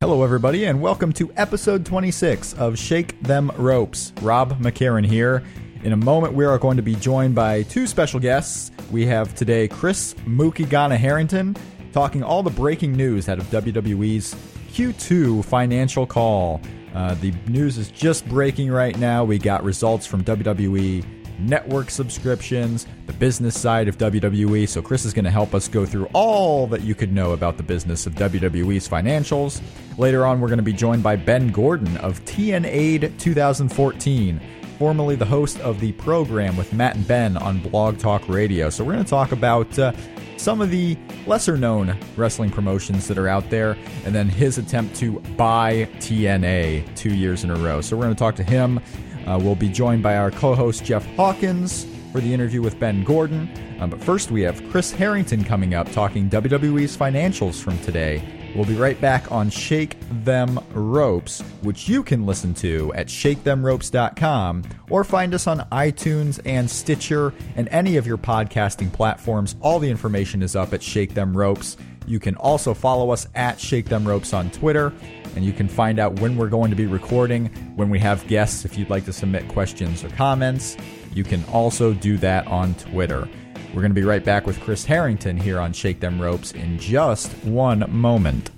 Hello, everybody, and welcome to episode 26 of Shake Them Ropes. Rob McCarran here. In a moment, we are going to be joined by two special guests. We have today Chris Mookie Ghana Harrington talking all the breaking news out of WWE's Q2 financial call. Uh, the news is just breaking right now. We got results from WWE network subscriptions, the business side of WWE. So, Chris is going to help us go through all that you could know about the business of WWE's financials. Later on, we're going to be joined by Ben Gordon of TNAid 2014, formerly the host of the program with Matt and Ben on Blog Talk Radio. So, we're going to talk about. Uh, some of the lesser known wrestling promotions that are out there, and then his attempt to buy TNA two years in a row. So, we're going to talk to him uh, we'll be joined by our co host Jeff Hawkins for the interview with Ben Gordon. Uh, but first, we have Chris Harrington coming up talking WWE's financials from today. We'll be right back on Shake Them Ropes, which you can listen to at shakethemropes.com or find us on iTunes and Stitcher and any of your podcasting platforms. All the information is up at Shake Them Ropes. You can also follow us at Shake Them Ropes on Twitter and you can find out when we're going to be recording, when we have guests. If you'd like to submit questions or comments, you can also do that on Twitter. We're going to be right back with Chris Harrington here on Shake Them Ropes in just one moment.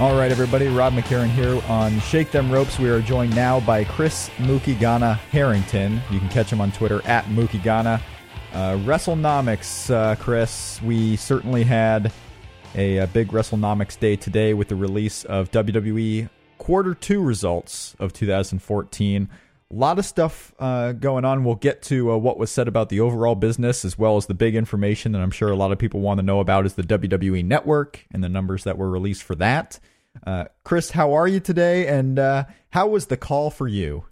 All right, everybody. Rob McCarran here on Shake Them Ropes. We are joined now by Chris Mookie Ghana Harrington. You can catch him on Twitter at Mookie Ghana. Uh, WrestleNomics, uh, Chris. We certainly had a, a, big WrestleNomics day today with the release of WWE Quarter Two results of 2014. A lot of stuff uh, going on. We'll get to uh, what was said about the overall business as well as the big information that I'm sure a lot of people want to know about is the WWE Network and the numbers that were released for that. Uh, Chris, how are you today? And uh, how was the call for you?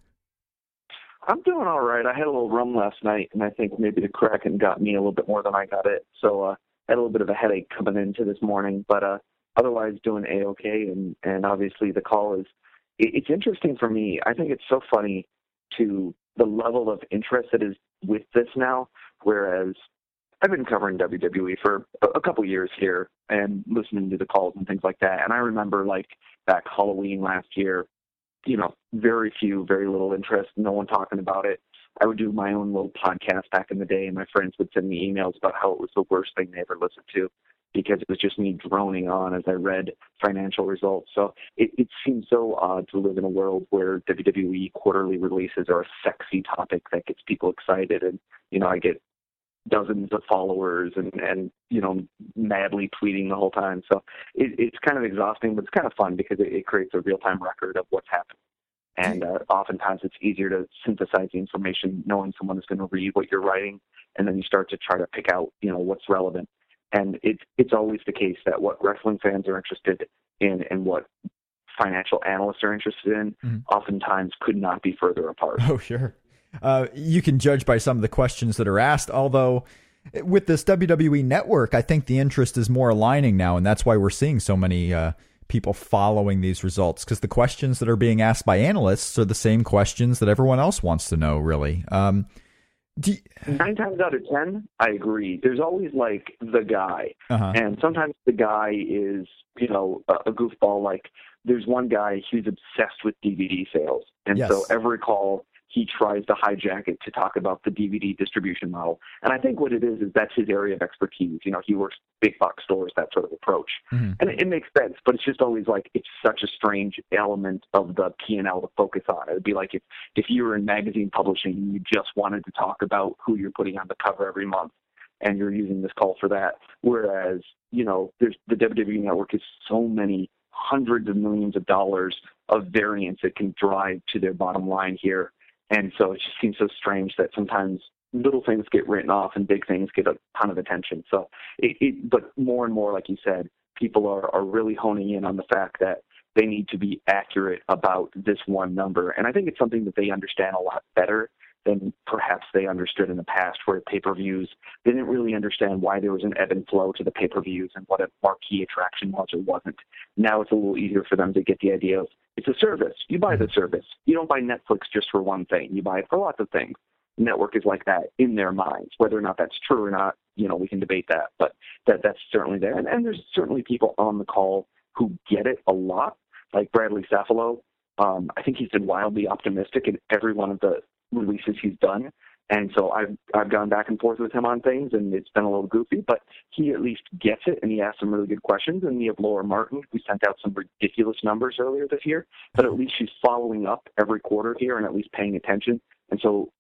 I'm doing all right. I had a little rum last night, and I think maybe the Kraken got me a little bit more than I got it. So uh, I had a little bit of a headache coming into this morning, but uh, otherwise doing a okay. And and obviously the call is it, it's interesting for me. I think it's so funny to the level of interest that is with this now. Whereas I've been covering WWE for a couple years here and listening to the calls and things like that. And I remember like back Halloween last year, you know, very few, very little interest, no one talking about it. I would do my own little podcast back in the day, and my friends would send me emails about how it was the worst thing they ever listened to because it was just me droning on as I read financial results. So it, it seems so odd to live in a world where WWE quarterly releases are a sexy topic that gets people excited. And, you know, I get dozens of followers and, and you know, madly tweeting the whole time. So it, it's kind of exhausting, but it's kind of fun because it, it creates a real time record of what's happening. And uh, oftentimes it's easier to synthesize the information knowing someone is going to read what you're writing, and then you start to try to pick out, you know, what's relevant and it's it's always the case that what wrestling fans are interested in and what financial analysts are interested in mm-hmm. oftentimes could not be further apart. Oh, sure. Uh, you can judge by some of the questions that are asked, although with this WWE network, I think the interest is more aligning now, and that's why we're seeing so many uh, people following these results because the questions that are being asked by analysts are the same questions that everyone else wants to know, really. Um, you... Nine times out of ten, I agree. There's always like the guy, uh-huh. and sometimes the guy is you know a, a goofball. Like there's one guy who's obsessed with DVD sales, and yes. so every call he tries to hijack it to talk about the DVD distribution model. And I think what it is is that's his area of expertise. You know, he works big box stores, that sort of approach, mm-hmm. and it, it, makes sense. But it's just always like it's such a strange element of the P and L to focus on. It'd be like if if you were in magazine publishing and you just wanted to talk about who you're putting on the cover every month, and you're using this call for that. Whereas you know, there's the WWE network is so many hundreds of millions of dollars of variance that can drive to their bottom line here. And so it just seems so strange that sometimes little things get written off and big things get a ton of attention. So it, it but more and more, like you said, people are, are really honing in on the fact that they need to be accurate about this one number. And I think it's something that they understand a lot better than perhaps they understood in the past, where pay per views, they didn't really understand why there was an ebb and flow to the pay per views and what a marquee attraction was or wasn't. Now it's a little easier for them to get the idea of it's a service. You buy the mm-hmm. service. You don't buy Netflix just for one thing, you buy it for lots of things. Network is like that in their minds. Whether or not that's true or not, you know, we can debate that, but that that's certainly there. And, and there's certainly people on the call who get it a lot, like Bradley Safalow. Um, I think he's been wildly optimistic in every one of the releases he's done. And so I've I've gone back and forth with him on things, and it's been a little goofy, but he at least gets it, and he asks some really good questions. And we have Laura Martin, who sent out some ridiculous numbers earlier this year, but at least she's following up every quarter here and at least paying attention. And so,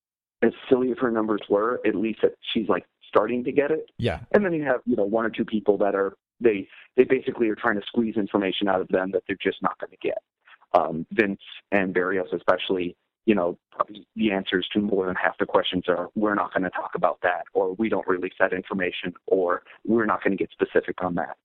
as silly as her numbers were, at least that she's like starting to get it. Yeah. And then you have you know one or two people that are they they basically are trying to squeeze information out of them that they're just not going to get. Um, Vince and Barrios especially you know, probably the answers to more than half the questions are we're not going to talk about that, or we don't release that information, or we're not going to get specific on that.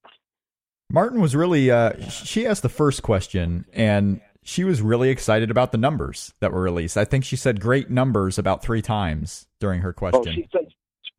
Martin was really, uh, she asked the first question, and she was really excited about the numbers that were released. I think she said great numbers about three times during her question. Oh, she said,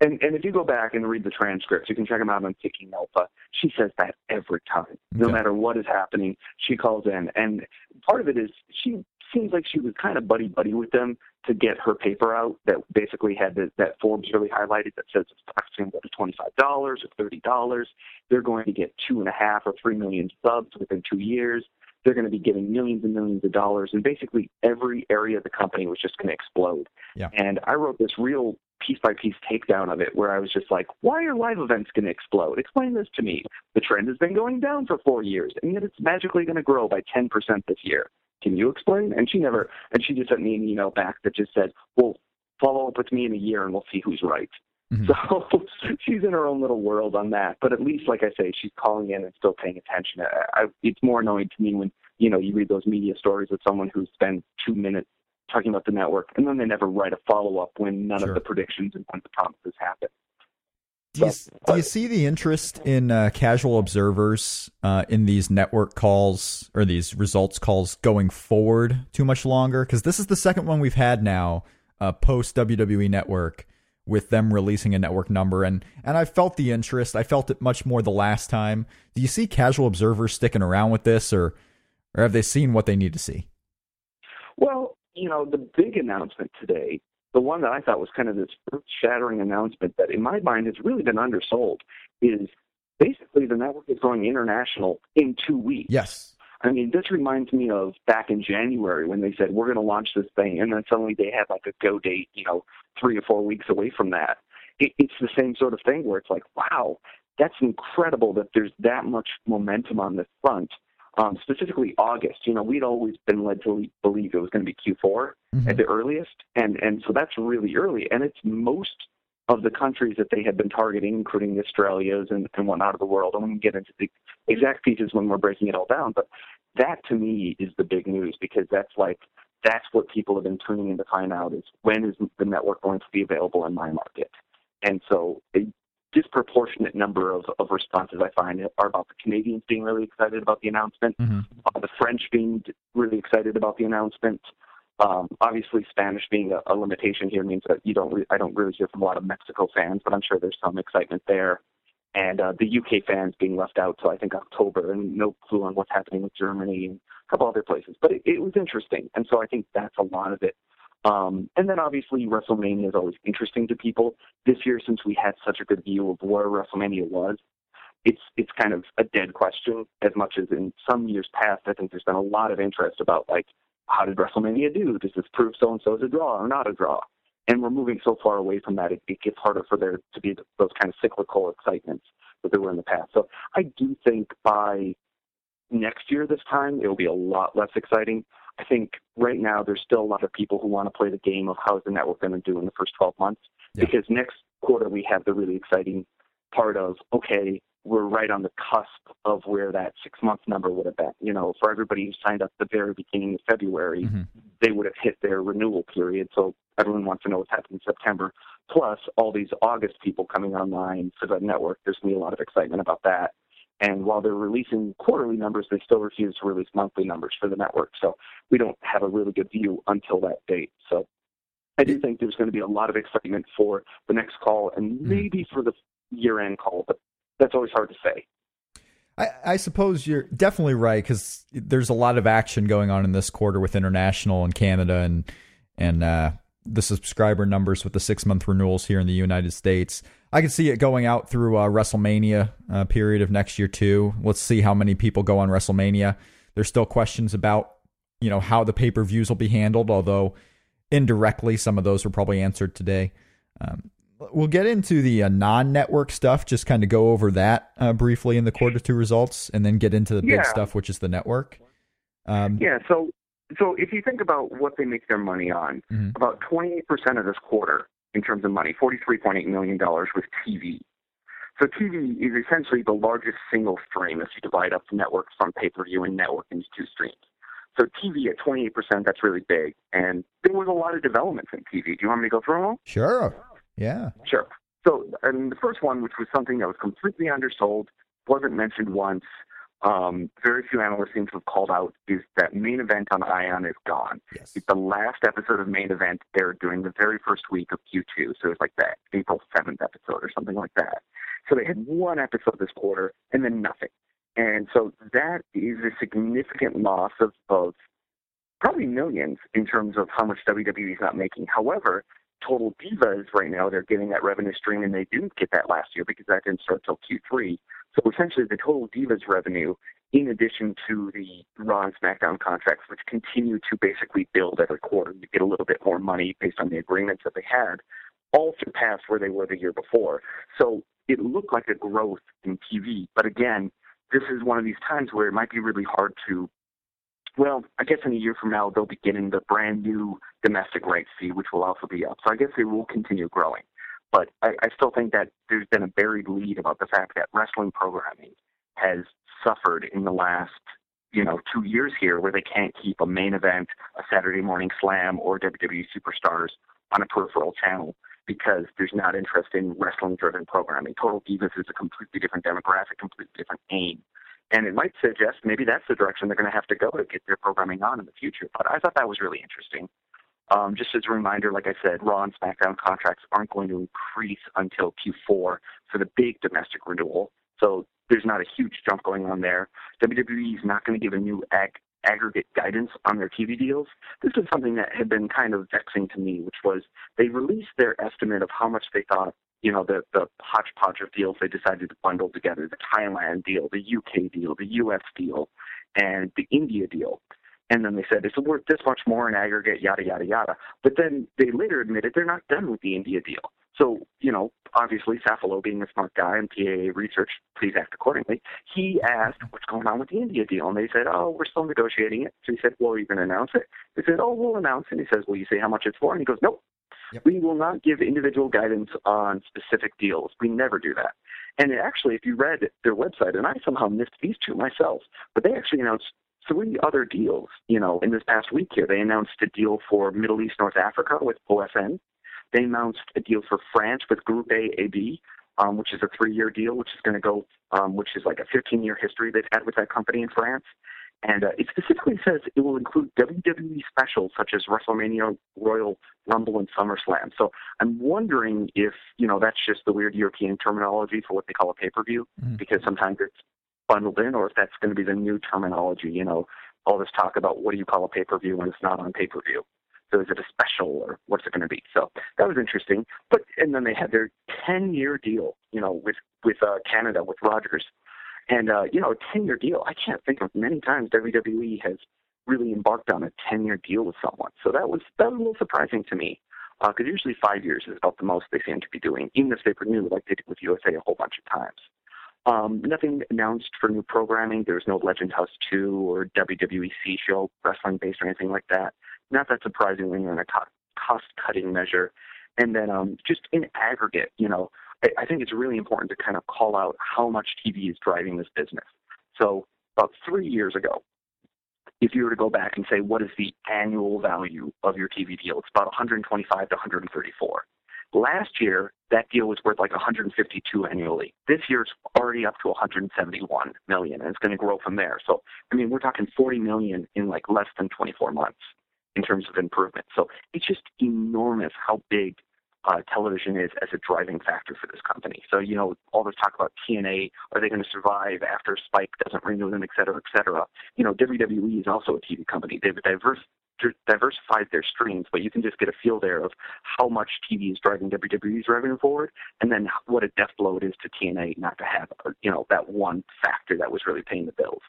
and, and if you go back and read the transcripts, you can check them out on Seeking Alpha. She says that every time, no okay. matter what is happening. She calls in, and part of it is she seems like she was kind of buddy buddy with them to get her paper out that basically had the, that Forbes really highlighted that says it's going to twenty five dollars or thirty dollars. They're going to get two and a half or three million subs within two years. They're going to be getting millions and millions of dollars, and basically every area of the company was just going to explode. Yeah. And I wrote this real piece by piece takedown of it where I was just like, why are live events going to explode? Explain this to me. The trend has been going down for four years, and yet it's magically going to grow by 10% this year can you explain? And she never, and she just sent me an email back that just said, well, follow up with me in a year and we'll see who's right. Mm-hmm. So she's in her own little world on that. But at least, like I say, she's calling in and still paying attention. I, I, it's more annoying to me when, you know, you read those media stories with someone who spends two minutes talking about the network and then they never write a follow up when none sure. of the predictions and when the promises happen. Do you, do you see the interest in uh, casual observers uh, in these network calls or these results calls going forward too much longer? Because this is the second one we've had now uh, post WWE Network with them releasing a network number, and and I felt the interest. I felt it much more the last time. Do you see casual observers sticking around with this, or or have they seen what they need to see? Well, you know, the big announcement today the one that I thought was kind of this earth shattering announcement that, in my mind, has really been undersold is basically the network is going international in two weeks. Yes. I mean, this reminds me of back in January when they said we're going to launch this thing, and then suddenly they had like a go date, you know, three or four weeks away from that. It, it's the same sort of thing where it's like, wow, that's incredible that there's that much momentum on this front um, specifically August. You know, we'd always been led to believe it was going to be Q4 mm-hmm. at the earliest, and and so that's really early, and it's most of the countries that they had been targeting, including the Australias and, and whatnot of the world. And we can get into the exact pieces when we're breaking it all down, but that to me is the big news because that's like that's what people have been tuning in to find out is when is the network going to be available in my market. And so it, disproportionate number of, of responses I find are about the Canadians being really excited about the announcement, mm-hmm. uh, the French being really excited about the announcement. Um, obviously, Spanish being a, a, limitation here means that you don't. Re- I don't really hear from a lot of Mexico fans, but I'm sure there's some excitement there. And uh, the UK fans being left out till I think October, and no clue on what's happening with Germany and a couple other places. But it, it was interesting, and so I think that's a lot of it. Um, and then obviously WrestleMania is always interesting to people. This year, since we had such a good view of where WrestleMania was, it's it's kind of a dead question. As much as in some years past, I think there's been a lot of interest about like how did WrestleMania do? Does this prove so and so is a draw or not a draw? And we're moving so far away from that, it, it gets harder for there to be those kind of cyclical excitements that there were in the past. So I do think by next year, this time, it will be a lot less exciting. I think right now there's still a lot of people who want to play the game of how's the network going to do in the first 12 months. Yeah. Because next quarter we have the really exciting part of okay, we're right on the cusp of where that six month number would have been. You know, for everybody who signed up at the very beginning of February, mm-hmm. they would have hit their renewal period. So everyone wants to know what's happening in September. Plus, all these August people coming online for the network. There's going to be a lot of excitement about that. And while they're releasing quarterly numbers, they still refuse to release monthly numbers for the network. So we don't have a really good view until that date. So I do think there's going to be a lot of excitement for the next call and hmm. maybe for the year end call, but that's always hard to say. I, I suppose you're definitely right because there's a lot of action going on in this quarter with international and Canada and and uh, the subscriber numbers with the six month renewals here in the United States. I can see it going out through uh, WrestleMania uh, period of next year too. Let's see how many people go on WrestleMania. There's still questions about you know how the pay per views will be handled, although indirectly some of those were probably answered today. Um, we'll get into the uh, non-network stuff. Just kind of go over that uh, briefly in the quarter two results, and then get into the big stuff, which is the network. Um, yeah. So, so if you think about what they make their money on, mm-hmm. about 28% of this quarter, in terms of money, forty-three point eight million dollars was TV. So TV is essentially the largest single stream if you divide up the network from pay-per-view and network into two streams. So TV at 28%, that's really big. And there was a lot of developments in TV. Do you want me to go through them? Sure. Yeah. Sure. So, and the first one, which was something that was completely undersold, wasn't mentioned once. Um, very few analysts seem to have called out is that main event on Ion is gone. Yes. It's the last episode of main event aired during the very first week of Q2, so it was like that April seventh episode or something like that. So they had one episode this quarter and then nothing, and so that is a significant loss of, of probably millions in terms of how much WWE is not making. However, Total Divas right now, they're getting that revenue stream, and they didn't get that last year because that didn't start till Q3. So essentially, the Total Divas revenue, in addition to the Raw and SmackDown contracts, which continue to basically build every quarter, you get a little bit more money based on the agreements that they had, all surpassed where they were the year before. So it looked like a growth in TV, but again, this is one of these times where it might be really hard to well, I guess in a year from now they'll be getting the brand new domestic rights fee, which will also be up. So I guess they will continue growing. But I, I still think that there's been a buried lead about the fact that wrestling programming has suffered in the last, you know, two years here where they can't keep a main event, a Saturday morning slam, or WWE superstars on a peripheral channel because there's not interest in wrestling driven programming. Total Divas is a completely different demographic, completely different aim. And it might suggest maybe that's the direction they're going to have to go to get their programming on in the future. But I thought that was really interesting. Um, just as a reminder, like I said, Raw and SmackDown contracts aren't going to increase until Q4 for the big domestic renewal. So there's not a huge jump going on there. WWE is not going to give a new ag- aggregate guidance on their TV deals. This is something that had been kind of vexing to me, which was they released their estimate of how much they thought you know, the, the hodgepodge of deals they decided to bundle together, the Thailand deal, the UK deal, the US deal, and the India deal. And then they said it's worth this much more in aggregate, yada, yada, yada. But then they later admitted they're not done with the India deal. So, you know, obviously Safalow being a smart guy and PAA research, please act accordingly. He asked, what's going on with the India deal? And they said, oh, we're still negotiating it. So he said, well, are you going to announce it? They said, oh, we'll announce it. And he says, well, you say how much it's for? And he goes, nope, Yep. We will not give individual guidance on specific deals. We never do that. And actually, if you read their website, and I somehow missed these two myself, but they actually announced three other deals. You know, in this past week here, they announced a deal for Middle East North Africa with OSN. They announced a deal for France with Group A AB, um, which is a three-year deal, which is going to go, um, which is like a 15-year history they've had with that company in France. And uh, it specifically says it will include WWE specials such as WrestleMania, Royal Rumble, and SummerSlam. So I'm wondering if, you know, that's just the weird European terminology for what they call a pay-per-view, mm-hmm. because sometimes it's bundled in, or if that's going to be the new terminology, you know, all this talk about what do you call a pay-per-view when it's not on pay-per-view. So is it a special or what's it going to be? So that was interesting. But and then they had their 10 year deal, you know, with with uh, Canada with Rogers, and uh, you know, a ten year deal. I can't think of many times WWE has really embarked on a 10 year deal with someone. So that was that was a little surprising to me because uh, usually five years is about the most they seem to be doing, even if they renew like they did with USA a whole bunch of times. Um, nothing announced for new programming. There's no Legend House 2 or WWEC show, wrestling based or anything like that. Not that surprisingly in a cost cutting measure. And then um, just in aggregate, you know, I, I think it's really important to kind of call out how much TV is driving this business. So about three years ago, if you were to go back and say what is the annual value of your TV deal, it's about 125 to 134. Last year, that deal was worth like 152 annually. This year, it's already up to 171 million, and it's going to grow from there. So, I mean, we're talking 40 million in like less than 24 months in terms of improvement. So it's just enormous how big uh, television is as a driving factor for this company. So, you know, all this talk about TNA, are they going to survive after Spike doesn't renew them, et cetera, et cetera. You know, WWE is also a TV company. They've diverse, diversified their streams, but you can just get a feel there of how much TV is driving WWE's revenue forward, and then what a death blow it is to TNA not to have, uh, you know, that one factor that was really paying the bills.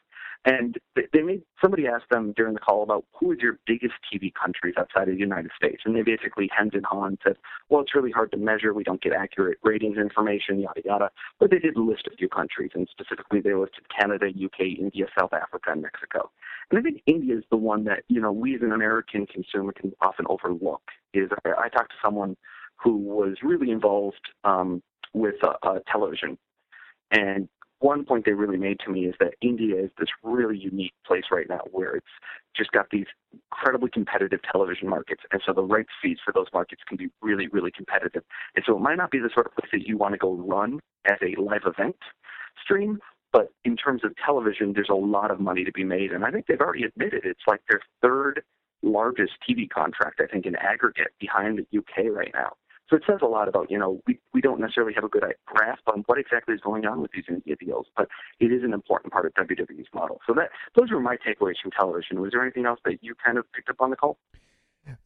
And they made somebody asked them during the call about who is your biggest TV countries outside of the United States, and they basically hemmed and hawed and said, "Well, it's really hard to measure. We don't get accurate ratings information, yada yada." But they did list a few countries, and specifically they listed Canada, UK, India, South Africa, and Mexico. And I think India is the one that you know we as an American consumer can often overlook. Is I, I talked to someone who was really involved um, with television, and one point they really made to me is that India is this really unique place right now where it's just got these incredibly competitive television markets. And so the rights fees for those markets can be really, really competitive. And so it might not be the sort of place that you want to go run as a live event stream, but in terms of television, there's a lot of money to be made. And I think they've already admitted it's like their third largest TV contract, I think, in aggregate behind the UK right now. So it says a lot about, you know, we, we don't necessarily have a good grasp on what exactly is going on with these India deals, but it is an important part of WWE's model. So that those were my takeaways from television. Was there anything else that you kind of picked up on the call?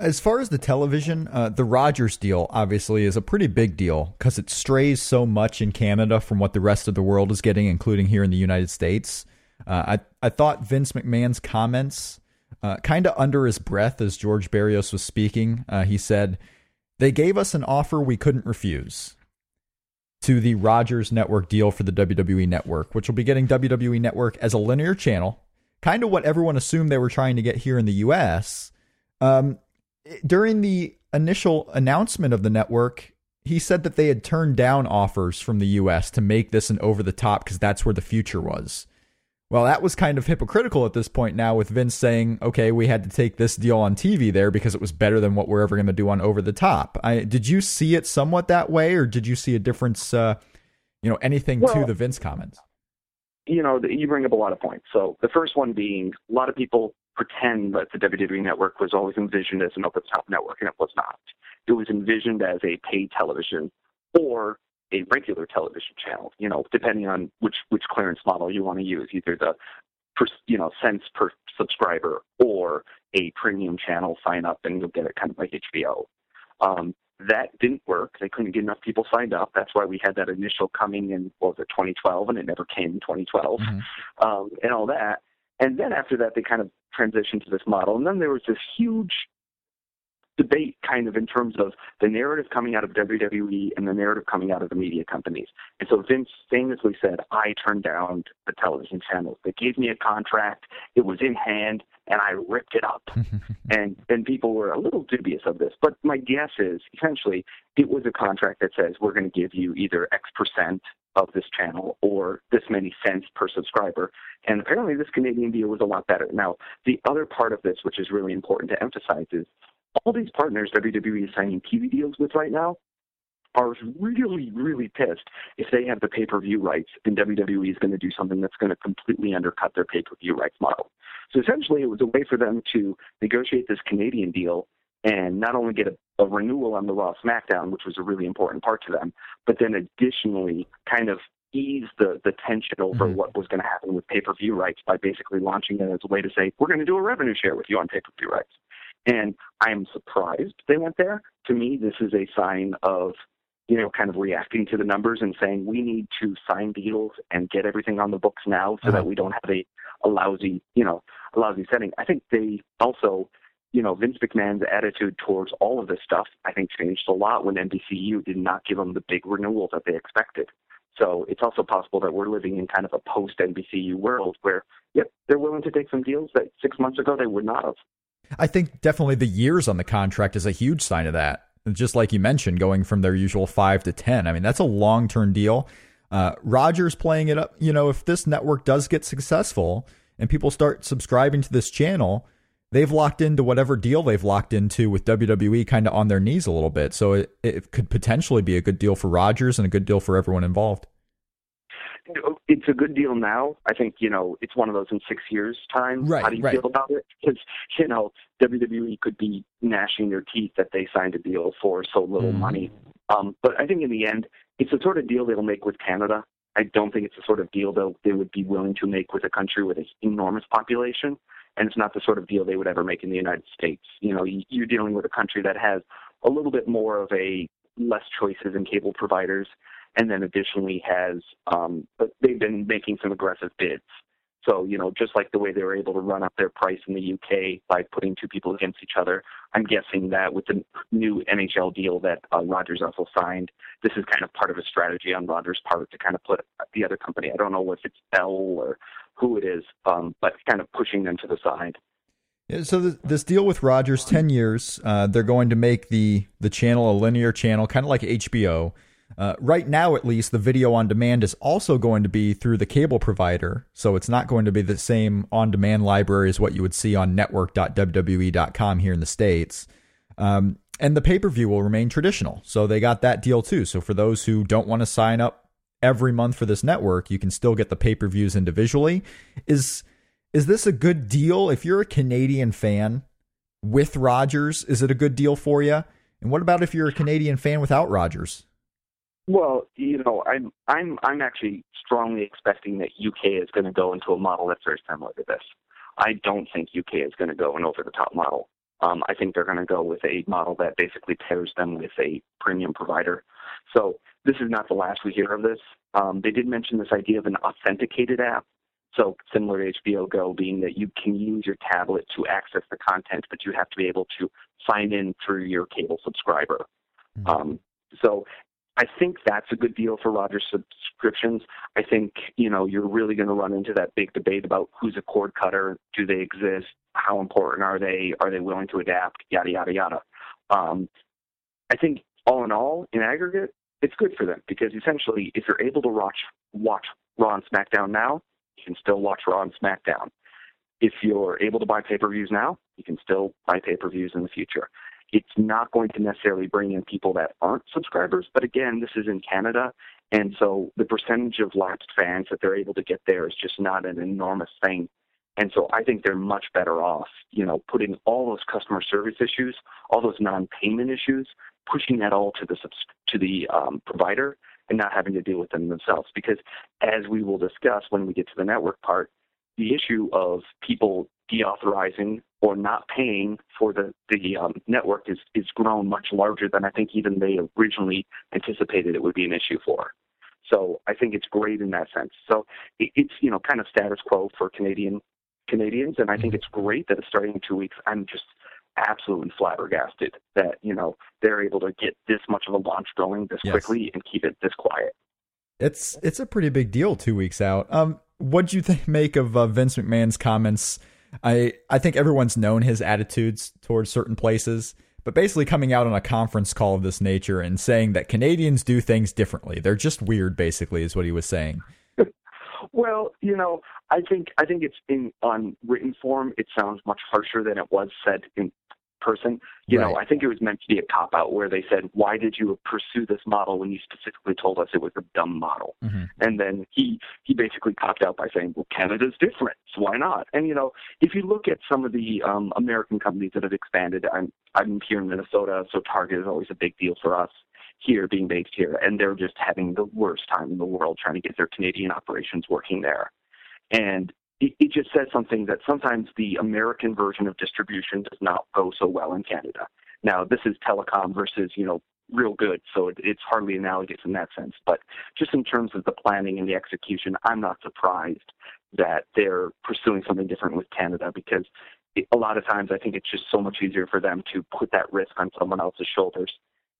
As far as the television, uh, the Rogers deal obviously is a pretty big deal because it strays so much in Canada from what the rest of the world is getting, including here in the United States. Uh, I I thought Vince McMahon's comments, uh, kind of under his breath as George Barrios was speaking, uh, he said they gave us an offer we couldn't refuse to the Rogers Network deal for the WWE Network, which will be getting WWE Network as a linear channel, kind of what everyone assumed they were trying to get here in the US. Um, during the initial announcement of the network, he said that they had turned down offers from the US to make this an over the top because that's where the future was. Well, that was kind of hypocritical at this point now with Vince saying, okay, we had to take this deal on TV there because it was better than what we're ever going to do on Over the Top. I, did you see it somewhat that way, or did you see a difference, uh, you know, anything well, to the Vince comments? You know, you bring up a lot of points. So the first one being a lot of people pretend that the WWE network was always envisioned as an over the top network, and it was not. It was envisioned as a paid television or a regular television channel, you know, depending on which which clearance model you want to use, either the per, you know cents per subscriber or a premium channel sign up and you'll get it kind of like HBO. Um, that didn't work. They couldn't get enough people signed up. That's why we had that initial coming in what was it 2012, and it never came in 2012, mm-hmm. um, and all that. And then after that, they kind of transitioned to this model. And then there was this huge debate kind of in terms of the narrative coming out of WWE and the narrative coming out of the media companies. And so Vince famously said, I turned down the television channels. They gave me a contract, it was in hand, and I ripped it up. and and people were a little dubious of this. But my guess is essentially it was a contract that says we're going to give you either X percent of this channel or this many cents per subscriber. And apparently this Canadian deal was a lot better. Now, the other part of this, which is really important to emphasize, is all these partners WWE is signing TV deals with right now are really, really pissed if they have the pay per view rights and WWE is going to do something that's going to completely undercut their pay per view rights model. So essentially, it was a way for them to negotiate this Canadian deal and not only get a, a renewal on the Raw SmackDown, which was a really important part to them, but then additionally kind of ease the, the tension over mm-hmm. what was going to happen with pay per view rights by basically launching it as a way to say, we're going to do a revenue share with you on pay per view rights. And I'm surprised they went there. To me, this is a sign of, you know, kind of reacting to the numbers and saying we need to sign deals and get everything on the books now so uh-huh. that we don't have a, a lousy, you know, a lousy setting. I think they also, you know, Vince McMahon's attitude towards all of this stuff, I think changed a lot when NBCU did not give them the big renewal that they expected. So it's also possible that we're living in kind of a post NBCU world where, yep, they're willing to take some deals that six months ago they would not have. I think definitely the years on the contract is a huge sign of that. Just like you mentioned, going from their usual five to 10. I mean, that's a long term deal. Uh, Rogers playing it up, you know, if this network does get successful and people start subscribing to this channel, they've locked into whatever deal they've locked into with WWE kind of on their knees a little bit. So it, it could potentially be a good deal for Rogers and a good deal for everyone involved. It's a good deal now. I think you know it's one of those in six years' time. Right, How do you right. feel about it? Because you know WWE could be gnashing their teeth that they signed a deal for so little Mhm. money. Um, but I think in the end, it's the sort of deal they'll make with Canada. I don't think it's the sort of deal that they would be willing to make with a country with an enormous population, and it's not the sort of deal they would ever make in the United States. You know, you- you're dealing with a country that has a little bit more of a less choices in cable providers, and then additionally has um, but they've been making some aggressive bids. So you know, just like the way they were able to run up their price in the UK by putting two people against each other, I'm guessing that with the new NHL deal that uh, Rogers also signed, this is kind of part of a strategy on Rogers' part to kind of put the other company. I don't know if it's Bell or who it is, um, but kind of pushing them to the side. Yeah, so th- this deal with Rogers, ten years, uh, they're going to make the the channel a linear channel, kind of like HBO. Uh, right now, at least, the video on demand is also going to be through the cable provider, so it's not going to be the same on demand library as what you would see on network.wwe.com here in the states. Um, and the pay per view will remain traditional, so they got that deal too. So for those who don't want to sign up every month for this network, you can still get the pay per views individually. Is is this a good deal if you're a Canadian fan with Rogers? Is it a good deal for you? And what about if you're a Canadian fan without Rogers? Well, you know, I'm I'm I'm actually strongly expecting that UK is going to go into a model that's very similar to this. I don't think UK is going to go an over the top model. Um, I think they're going to go with a model that basically pairs them with a premium provider. So this is not the last we hear of this. Um, they did mention this idea of an authenticated app. So similar to HBO Go, being that you can use your tablet to access the content, but you have to be able to sign in through your cable subscriber. Mhm. Um, so I think that's a good deal for Rogers subscriptions. I think you know you're really going to run into that big debate about who's a cord cutter, do they exist, how important are they, are they willing to adapt, yada yada yada. Um, I think all in all, in aggregate, it's good for them because essentially, if you're able to watch watch Raw and SmackDown now, you can still watch Raw and SmackDown. If you're able to buy pay-per-views now, you can still buy pay-per-views in the future. It's not going to necessarily bring in people that aren't subscribers, but again, this is in Canada, and so the percentage of lapsed fans that they're able to get there is just not an enormous thing. And so I think they're much better off, you know, putting all those customer service issues, all those non-payment issues, pushing that all to the to the um, provider and not having to deal with them themselves. Because as we will discuss when we get to the network part, the issue of people deauthorizing or not paying for the the um, network is is grown much larger than I think even they originally anticipated it would be an issue for. So I think it's great in that sense. So it, it's you know kind of status quo for Canadian Canadians, and I think it's great that it's starting in two weeks. I'm just absolutely flabbergasted that you know they're able to get this much of a launch going this Yes. quickly and keep it this quiet. It's it's a pretty big deal two weeks out. Um, what do you think, make of uh, Vince McMahon's comments? I I think everyone's known his attitudes towards certain places, but basically coming out on a conference call of this nature and saying that Canadians do things differently. They're just weird, basically, is what he was saying. Well, you know, I think I think it's in on written form. It sounds much harsher than it was said in person. You know, I think it was meant to be a cop out where they said, "Why did you pursue this model when you specifically told us it was a dumb model?" Mhm. And then he he basically copped out by saying, "Well, Canada's different, so why not?" And you know, if you look at some of the um, American companies that have expanded, I'm I'm here in Minnesota, so Target is always a big deal for us here, being based here, and they're just having the worst time in the world trying to get their Canadian operations working there. And it, it just says something that sometimes the American version of distribution does not go so well in Canada. Now, this is telecom versus, you know, real good, so it, it's hardly analogous in that sense. But just in terms of the planning and the execution, I'm not surprised that they're pursuing something different with Canada because a lot of times I think it's just so much easier for them to put that risk on someone else's shoulders,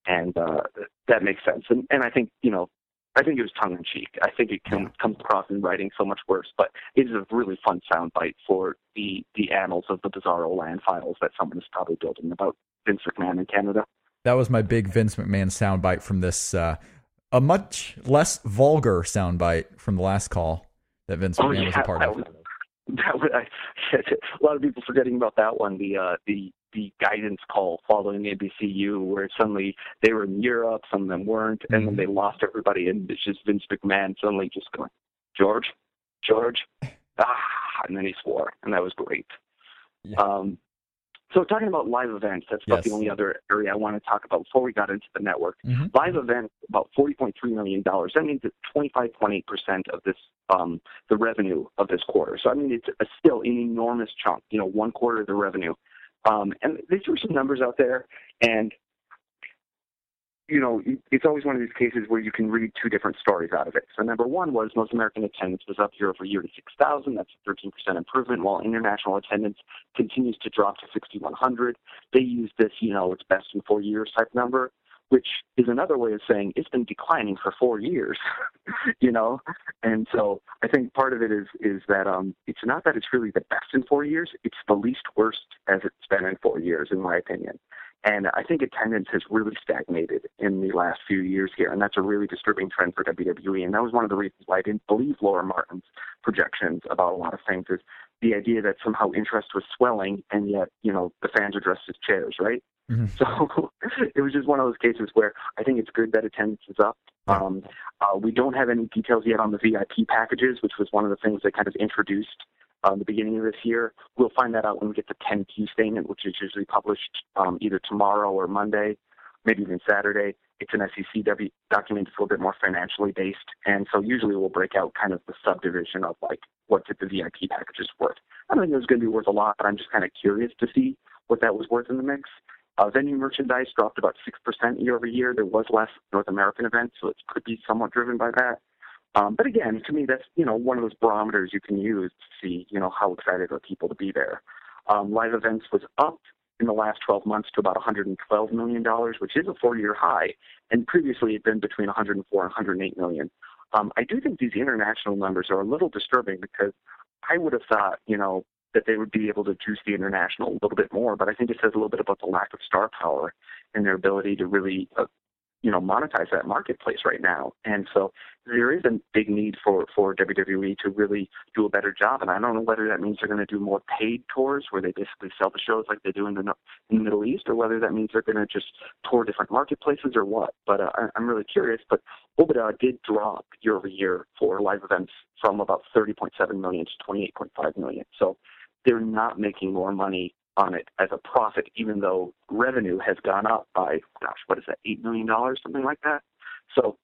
and uh, that makes sense. And, and I think you know, I think it was tongue in cheek. I think it can, comes across in writing so much worse, but it is a really fun soundbite for the the annals of the bizarro land files that someone is probably building about Vince McMahon in Canada. That was my big Vince McMahon soundbite from this. Uh, a much less vulgar soundbite from the last call that Vince McMahon oh, yeah, was a part of. that was, I, a lot of people forgetting about that one. The uh, the the guidance call following the NBCU, where suddenly they were in Europe, some of them weren't, and then mm-hmm. they lost everybody, and it's just Vince McMahon suddenly just going, George, George, ah, and then he swore, and that was great. Yeah. Um, so talking about live events, that's about yes. the only other area I want to talk about before we got into the network. Mm-hmm. Live events, about $40.3 million. That means it's 25.8% of this, um, the revenue of this quarter. So, I mean, it's a, still an enormous chunk, you know, one quarter of the revenue. Um, and these were some numbers out there, and you know, it's always one of these cases where you can read two different stories out of it. So number one was North American attendance was up year over a year to 6,000. That's a 13% improvement, while international attendance continues to drop to 6,100. They use this, you know, it's best in four years type number, which is another way of saying it's been declining for four years, you know. And so I think part of it is is that um, it's not that it's really the best in four years; it's the least worst as it's been in four years, in my opinion. And I think attendance has really stagnated in the last few years here, and that's a really disturbing trend for WWE. And that was one of the reasons why I didn't believe Laura Martin's projections about a lot of things is the idea that somehow interest was swelling, and yet you know the fans are dressed as chairs, right? Mm-hmm. So it was just one of those cases where I think it's good that attendance is up. Um, uh, we don't have any details yet on the VIP packages, which was one of the things that kind of introduced um, the beginning of this year. We'll find that out when we get the 10Q statement, which is usually published um, either tomorrow or Monday, maybe even Saturday. It's an SEC w- document. It's a little bit more financially based, and so usually we'll break out kind of the subdivision of like what did the VIP packages worth. I don't think it was going to be worth a lot, but I'm just kind of curious to see what that was worth in the mix. Uh, venue merchandise dropped about 6% year over year. There was less North American events, so it could be somewhat driven by that. Um, but again, to me, that's you know one of those barometers you can use to see you know how excited are people to be there. Um, live events was up in the last 12 months to about 112 million dollars, which is a four-year high, and previously it had been between 104 and 108 million. Um, I do think these international numbers are a little disturbing because I would have thought you know that they would be able to juice the international a little bit more, but I think it says a little bit about the lack of star power and their ability to really uh, you know monetize that marketplace right now. And so there is a big need for for WWE to really do a better job. And I don't know whether that means they're going to do more paid tours where they basically sell the shows like they do in the in the Middle East or whether that means they're going to just tour different marketplaces or what. But uh, I, I'm really curious but OIBDA did drop year over year for live events from about 30.7 million to 28.5 million. So they're not making more money on it as a profit, even though revenue has gone up by, gosh, what is that, $8 million, something like that? So,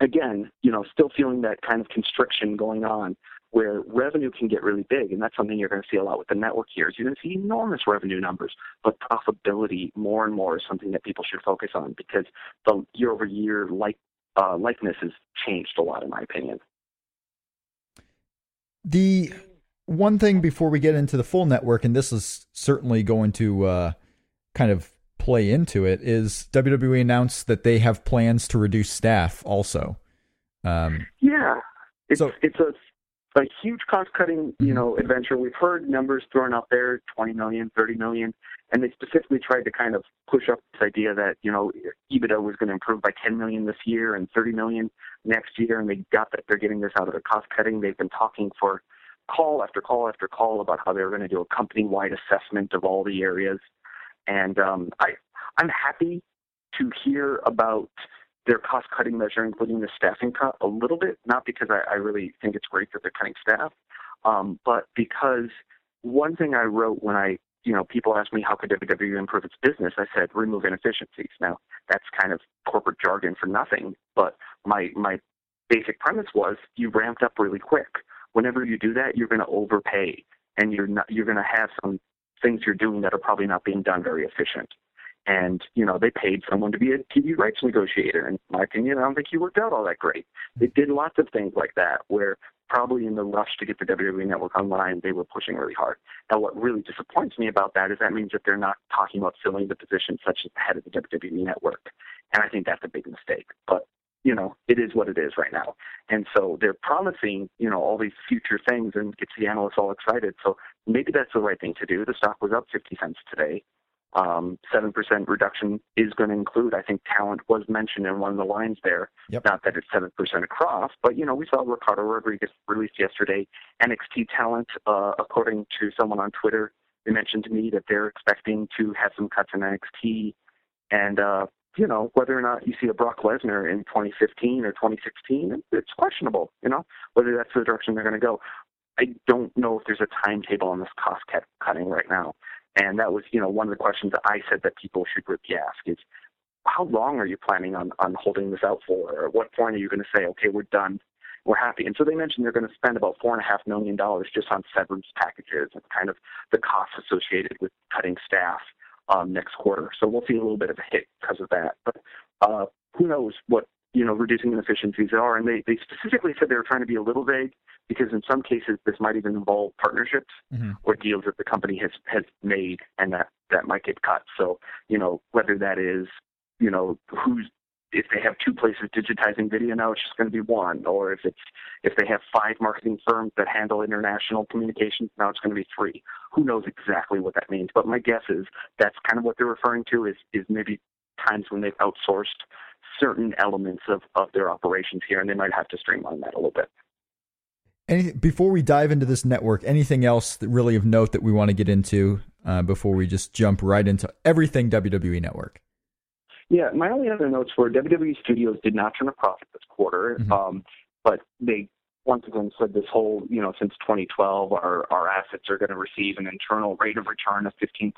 again, you know, still feeling that kind of constriction going on where revenue can get really big, and that's something you're going to see a lot with the network here. You're going to see enormous revenue numbers, but profitability more and more is something that people should focus on because the year-over-year like uh, likeness has changed a lot, in my opinion. The one thing before we get into the full network, and this is certainly going to uh, kind of play into it, is WWE announced that they have plans to reduce staff also. Um, yeah, it's so, it's a a huge cost cutting you mm-hmm. know adventure. We've heard numbers thrown out there, 20 million, 30 million, and they specifically tried to kind of push up this idea that you know EBITDA was going to improve by 10 million this year and 30 million next year, and they got that they're getting this out of the cost cutting. They've been talking for call after call after call about how they were going to do a company-wide assessment of all the areas, and um, I I'm happy to hear about their cost-cutting measure, including the staffing cut, a little bit. Not because I, I really think it's great that they're cutting staff, um, but because one thing I wrote when I you know, people ask me how could WWE improve its business. I said remove inefficiencies. Now that's kind of corporate jargon for nothing, but my my basic premise was you ramped up really quick whenever you do that, you're going to overpay, and you're not you're going to have some things you're doing that are probably not being done very efficient. And, you know, they paid someone to be a TV rights negotiator. And in my opinion, I don't think he worked out all that great. They did lots of things like that where probably in the rush to get the WWE network online, they were pushing really hard. Now, what really disappoints me about that is that means that they're not talking about filling the position such as the head of the WWE network. And I think that's a big mistake. But you know, it is what it is right now. And so they're promising, you know, all these future things and gets the analysts all excited. So maybe that's the right thing to do. The stock was up 50 cents today. Um, 7% reduction is going to include, I think talent was mentioned in one of the lines there. Yep. Not that it's 7% across, but, you know, we saw Ricardo Rodriguez released yesterday. NXT talent, uh, according to someone on Twitter, they mentioned to me that they're expecting to have some cuts in NXT. And, uh, you know, whether or not you see a Brock Lesnar in 2015 or 2016, it's questionable, you know, whether that's the direction they're going to go. I don't know if there's a timetable on this cost cut cutting right now. And that was, you know, one of the questions that I said that people should really ask is, how long are you planning on, on holding this out for? Or at what point are you going to say, okay, we're done, we're happy? And so they mentioned they're going to spend about four and a half million dollars just on severance packages and kind of the costs associated with cutting staff um, next quarter. So we'll see a little bit of a hit because of that. But uh, who knows what you know reducing inefficiencies are? And they they specifically said they were trying to be a little vague because in some cases this might even involve partnerships mm-hmm. or deals that the company has has made and that that might get cut. So you know whether that is you know who's if they have two places digitizing video now, it's just going to be one. Or if it's if they have five marketing firms that handle international communications, now it's going to be three. Who knows exactly what that means? But my guess is that's kind of what they're referring to is is maybe times when they've outsourced certain elements of of their operations here, and they might have to streamline that a little bit. Any, before we dive into this network, anything else that really of note that we want to get into uh, before we just jump right into everything WWE Network? Yeah, my only other notes were WWE Studios did not turn a profit this quarter, mm-hmm. um, but they once again said this whole, you know, since 2012, our our assets are going to receive an internal rate of return of 15%.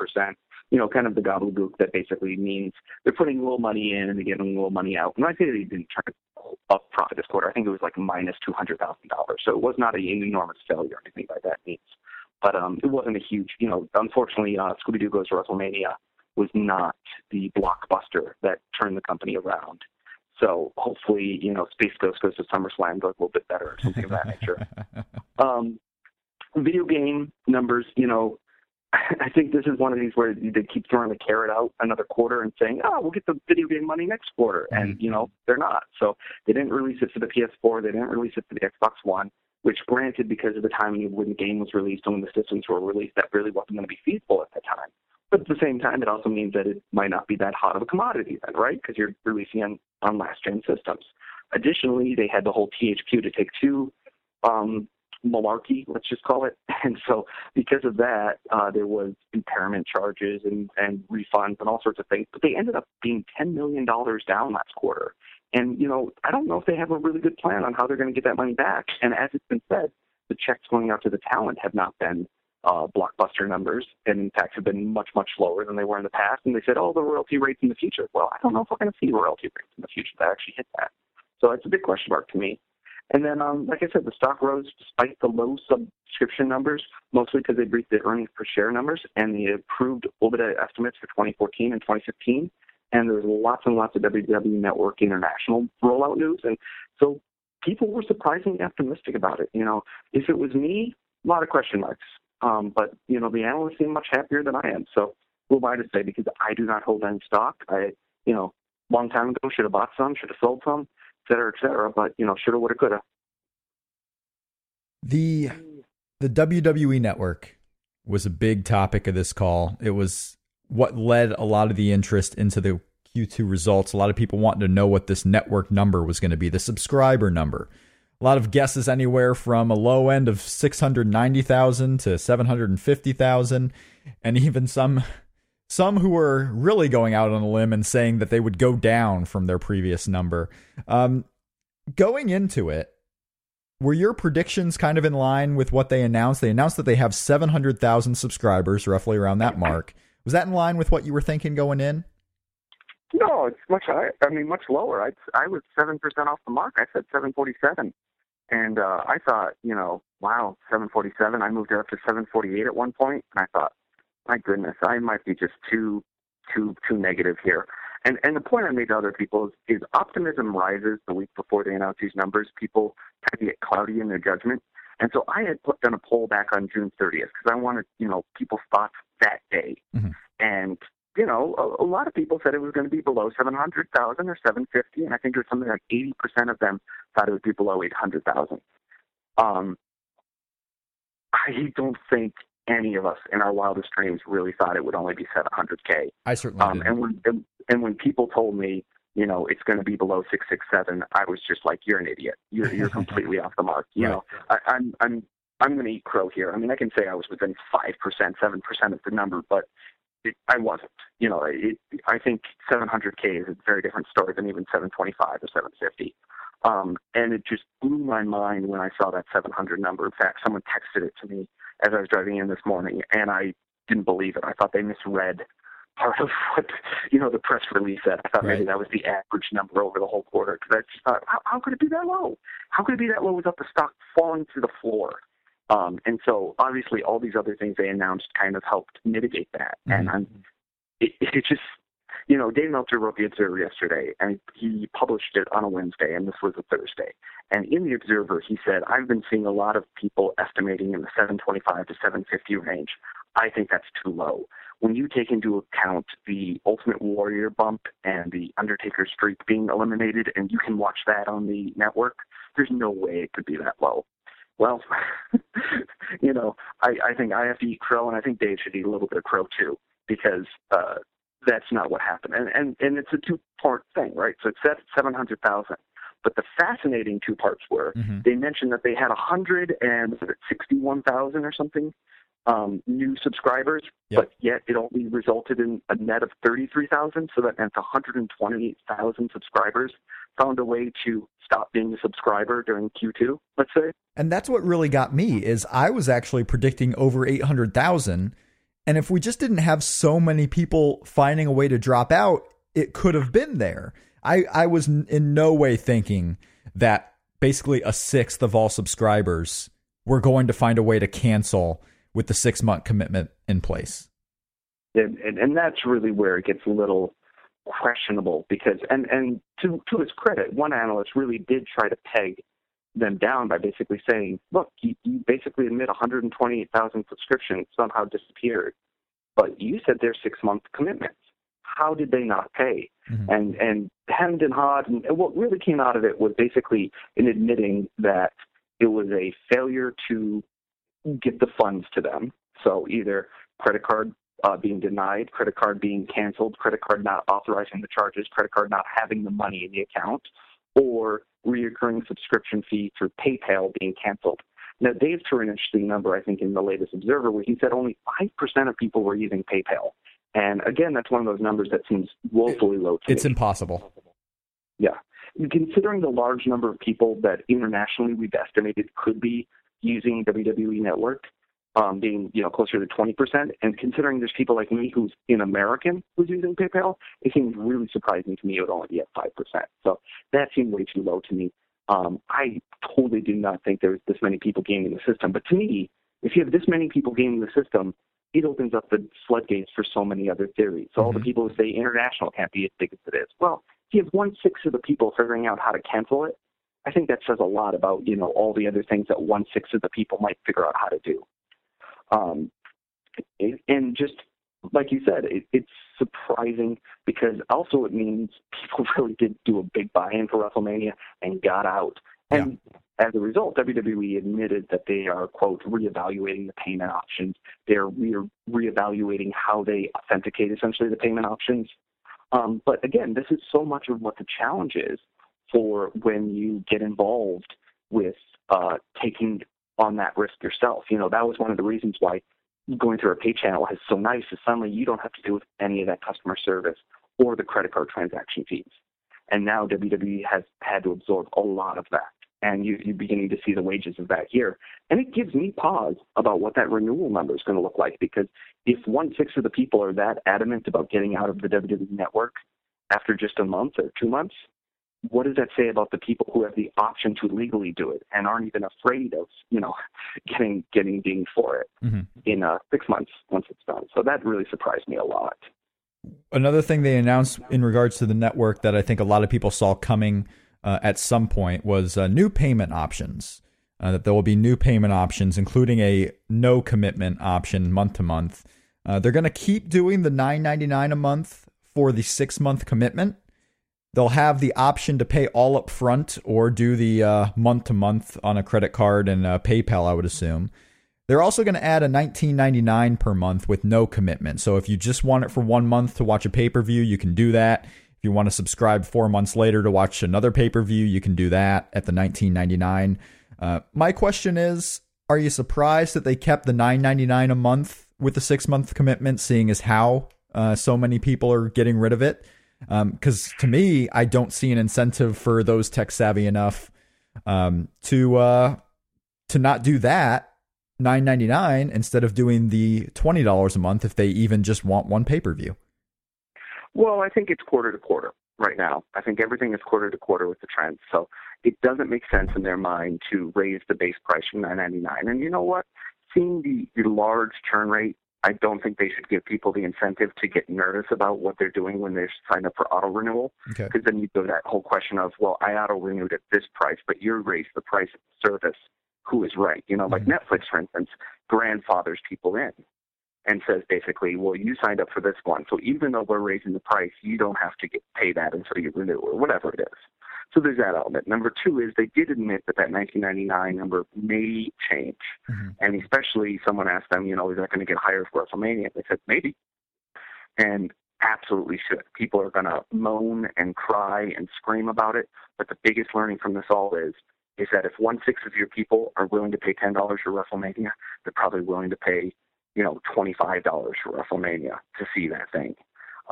You know, kind of the gobbledygook that basically means they're putting a little money in and they're getting a little money out. And I say they didn't turn a profit this quarter. I think it was like minus $200,000. So it was not an enormous failure or anything by that means. But um, it wasn't a huge, you know, unfortunately, uh, Scooby Doo Goes to WrestleMania was not the blockbuster that turned the company around. So hopefully, you know, Space Ghost goes to SummerSlam goes a little bit better or something of that nature. Um, video game numbers, you know, I think this is one of these where they keep throwing the carrot out another quarter and saying, "Oh, we'll get the video game money next quarter," and you know they're not. So they didn't release it for the PS4, they didn't release it for the Xbox One. Which, granted, because of the timing of when the game was released and when the systems were released, that really wasn't going to be feasible at that time. But at the same time, it also means that it might not be that hot of a commodity then, right? Because you're releasing on, on last gen systems. Additionally, they had the whole THQ to take two um, malarkey, let's just call it. And so because of that, uh, there was impairment charges and, and refunds and all sorts of things. But they ended up being $10 million down last quarter. And, you know, I don't know if they have a really good plan on how they're going to get that money back. And as it's been said, the checks going out to the talent have not been uh, blockbuster numbers, and in fact have been much, much lower than they were in the past. And they said, oh, the royalty rates in the future. Well, I don't know if we're going to see royalty rates in the future that actually hit that. So it's a big question mark to me. And then, um, like I said, the stock rose despite the low subscription numbers, mostly because they beat the earnings per share numbers and the improved EBITDA estimates for 2014 and 2015. And there's lots and lots of WW Network International rollout news. And so people were surprisingly optimistic about it. You know, if it was me, a lot of question marks. Um, but you know, the analysts seem much happier than I am. So who am I to say? Because I do not hold any stock. I, you know, long time ago should have bought some, should have sold some, et cetera, et cetera. But you know, shoulda, woulda, coulda. The the WWE network was a big topic of this call. It was what led a lot of the interest into the Q2 results. A lot of people wanting to know what this network number was going to be, the subscriber number. A lot of guesses anywhere from a low end of 690,000 to 750,000 and even some some who were really going out on a limb and saying that they would go down from their previous number. Um, going into it, were your predictions kind of in line with what they announced? They announced that they have 700,000 subscribers, roughly around that mark. Was that in line with what you were thinking going in? No, it's much higher. I mean, much lower. I I was seven percent off the mark. I said seven forty seven. And uh, I thought, you know, wow, 747. I moved it up to 748 at one point, and I thought, my goodness, I might be just too too too negative here. And and the point I made to other people is, is optimism rises the week before they announce these numbers. People tend to get cloudy in their judgment. And so I had put done a poll back on June 30th because I wanted, you know, people's thoughts that day. Mm-hmm. And you know, a, a lot of people said it was going to be below 700,000 or 750, and I think it was something like 80% of them thought it would be below 800,000. Um, I don't think any of us in our wildest dreams really thought it would only be 700k. I certainly um, did. And when and, and when people told me, you know, it's going to be below 667, I was just like, you're an idiot. You're you're completely off the mark. You right. know, I, I'm I'm I'm going to eat crow here. I mean, I can say I was within five percent, seven percent of the number, but it, I wasn't. You know, it, I think 700k is a very different story than even 725 or 750. Um, and it just blew my mind when I saw that 700 number. In fact, someone texted it to me as I was driving in this morning, and I didn't believe it. I thought they misread part of what you know the press release said. I thought right. maybe that was the average number over the whole quarter because I just thought, how, how could it be that low? How could it be that low without the stock falling to the floor? Um, and so obviously all these other things they announced kind of helped mitigate that. Mm-hmm. And I'm, it, it just, you know, Dave Meltzer wrote the Observer yesterday, and he published it on a Wednesday, and this was a Thursday. And in the Observer, he said, "I've been seeing a lot of people estimating in the 725 to 750 range. I think that's too low. When you take into account the Ultimate Warrior bump and the Undertaker streak being eliminated, and you can watch that on the network, there's no way it could be that low." Well, you know, I, I think I have to eat crow, and I think Dave should eat a little bit of crow too, because uh, that's not what happened. And and and it's a two part thing, right? So it's seven hundred thousand. But the fascinating two parts were mm-hmm. they mentioned that they had a hundred and sixty one thousand or something um, new subscribers, yep. but yet it only resulted in a net of 33,000. So that meant 128,000 subscribers found a way to stop being a subscriber during Q2, let's say. And that's what really got me is I was actually predicting over 800,000. And if we just didn't have so many people finding a way to drop out, it could have been there. I, I was in no way thinking that basically a sixth of all subscribers were going to find a way to cancel with the six month commitment in place. And, and, and that's really where it gets a little questionable because, and, and to, to his credit, one analyst really did try to peg them down by basically saying, look, you, you basically admit 128,000 subscriptions somehow disappeared, but you said they're six month commitments. How did they not pay? Mm-hmm. And and hemmed and hawed, and what really came out of it was basically in admitting that it was a failure to get the funds to them. So either credit card uh, being denied, credit card being canceled, credit card not authorizing the charges, credit card not having the money in the account, or reoccurring subscription fee through PayPal being canceled. Now, Dave threw an interesting number, I think, in the latest Observer, where he said only 5% of people were using PayPal. And again, that's one of those numbers that seems woefully low to It's me. impossible. Yeah. Considering the large number of people that internationally we've estimated could be using WWE Network, um, being you know closer to 20%. And considering there's people like me who's in American who's using PayPal, it seems really surprising to me it would only be at 5%. So that seemed way too low to me. Um, I totally do not think there's this many people gaming the system. But to me, if you have this many people gaming the system, it opens up the floodgates for so many other theories. So mm-hmm. all the mm-hmm. people who say international can't be as big as it is. Well, if you have one sixth of the people figuring out how to cancel it, I think that says a lot about you know all the other things that one sixth of the people might figure out how to do. Um, and just like you said, it, it's surprising because also it means people really did do a big buy-in for WrestleMania and got out. And yeah. as a result, WWE admitted that they are quote reevaluating the payment options. They're re- reevaluating how they authenticate essentially the payment options. Um, but again, this is so much of what the challenge is for when you get involved with uh, taking on that risk yourself. You know, that was one of the reasons why going through a pay channel is so nice is suddenly you don't have to deal with any of that customer service or the credit card transaction fees. And now WWE has had to absorb a lot of that. And you, you're beginning to see the wages of that here. And it gives me pause about what that renewal number is going to look like because if one sixth of the people are that adamant about getting out of the WWE network after just a month or two months, what does that say about the people who have the option to legally do it and aren't even afraid of you know getting getting dinged for it mm-hmm. in uh, six months once it's done? So that really surprised me a lot. Another thing they announced in regards to the network that I think a lot of people saw coming uh, at some point was uh, new payment options. Uh, that there will be new payment options, including a no commitment option month to month. Uh, they're going to keep doing the nine ninety nine a month for the six month commitment. They'll have the option to pay all up front or do the month to month on a credit card and uh, PayPal, I would assume. They're also going to add a 19.99 per month with no commitment. So if you just want it for one month to watch a pay per view, you can do that. If you want to subscribe four months later to watch another pay per view, you can do that at the 19.99. Uh, my question is: Are you surprised that they kept the 9.99 a month with the six month commitment, seeing as how uh, so many people are getting rid of it? Because um, to me, I don't see an incentive for those tech savvy enough um, to uh, to not do that nine ninety nine instead of doing the twenty dollars a month if they even just want one pay per view? Well, I think it's quarter to quarter right now. I think everything is quarter to quarter with the trends. So it doesn't make sense in their mind to raise the base price from nine ninety nine. And you know what? Seeing the, the large churn rate, I don't think they should give people the incentive to get nervous about what they're doing when they sign up for auto renewal. Because okay. then you go that whole question of, well, I auto renewed at this price, but you raised the price of the service who is right. You know, like mm-hmm. Netflix, for instance, grandfathers people in and says basically, well, you signed up for this one, so even though we're raising the price, you don't have to get pay that until you renew or whatever it is. So there's that element. Number two is they did admit that that 1999 number may change, mm-hmm. and especially someone asked them, you know, is that going to get higher for WrestleMania? They said maybe, and absolutely should. People are going to moan and cry and scream about it, but the biggest learning from this all is is that if one sixth of your people are willing to pay ten dollars for WrestleMania, they're probably willing to pay, you know, twenty five dollars for WrestleMania to see that thing.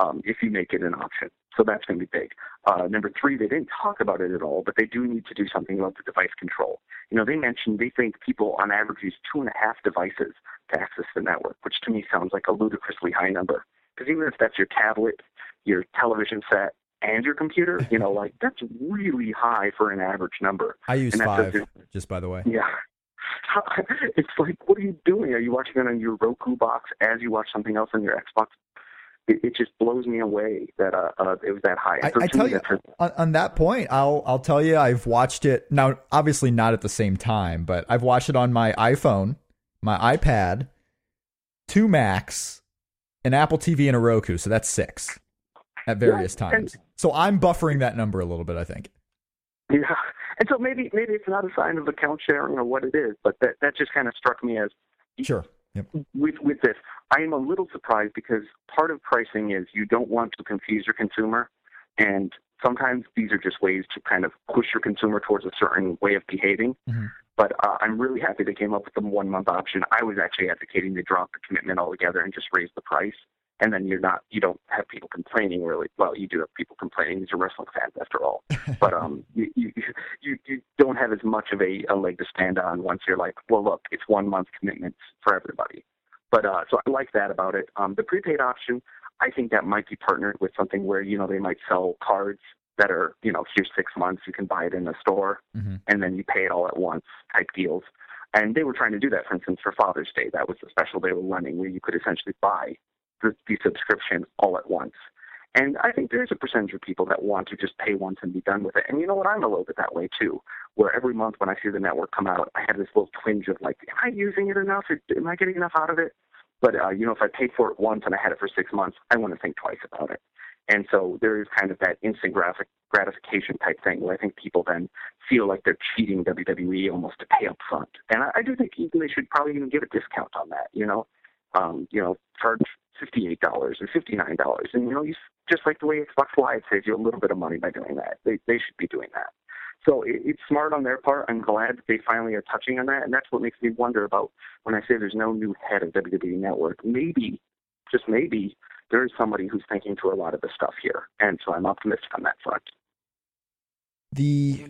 Um, if you make it an option. So that's going to be big. Uh, number three, they didn't talk about it at all, but they do need to do something about the device control. You know, they mentioned they think people on average use two and a half devices to access the network, which to me sounds like a ludicrously high number. Because even if that's your tablet, your television set, and your computer, you know, like that's really high for an average number. I use five, just by the way. Yeah. It's like, what are you doing? Are you watching it on your Roku box as you watch something else on your Xbox? It, it just blows me away that uh, uh, it was that high. I, I tell you, on, on, that point, I'll I'll tell you, I've watched it now. Obviously, not at the same time, but I've watched it on my iPhone, my iPad, two Macs, an Apple TV, and a Roku. So that's six at various yeah, times. And, so I'm buffering that number a little bit, I think. Yeah. And so maybe maybe it's not a sign of account sharing or what it is, but that that just kind of struck me as sure. Yep. With with this, I am a little surprised because part of pricing is you don't want to confuse your consumer, and sometimes these are just ways to kind of push your consumer towards a certain way of behaving. Mm-hmm. But uh, I'm really happy they came up with the one month option. I was actually advocating to drop the commitment altogether and just raise the price and then you're not you don't have people complaining really well you do have people complaining these are wrestling fans after all but um you, you you you don't have as much of a, a leg to stand on once you're like well look it's one month commitments for everybody but uh so i like that about it um the prepaid option i think that might be partnered with something where you know they might sell cards that are you know here's six months you can buy it in the store mm-hmm. and then you pay it all at once type deals and they were trying to do that, for instance, for Father's Day. That was the special they were running where you could essentially buy the, the subscription all at once. And I think there's a percentage of people that want to just pay once and be done with it. And you know what? I'm a little bit that way too, where every month when I see the network come out, I have this little twinge of like, am I using it enough? Am I getting enough out of it? But, uh, you know, if I paid for it once and I had it for six months, I want to think twice about it. And so there is kind of that instant gratification type thing where I think people then feel like they're cheating WWE almost to pay up front. And I, I do think even they should probably even give a discount on that, you know? Um, you know, charge fifty-eight dollars or fifty-nine dollars, and you know, you just like the way Xbox Live saves you a little bit of money by doing that. They they should be doing that. So it, it's smart on their part. I'm glad that they finally are touching on that, and that's what makes me wonder about when I say there's no new head of WWE Network. Maybe, just maybe, there is somebody who's thinking through a lot of the stuff here, and so I'm optimistic on that front. The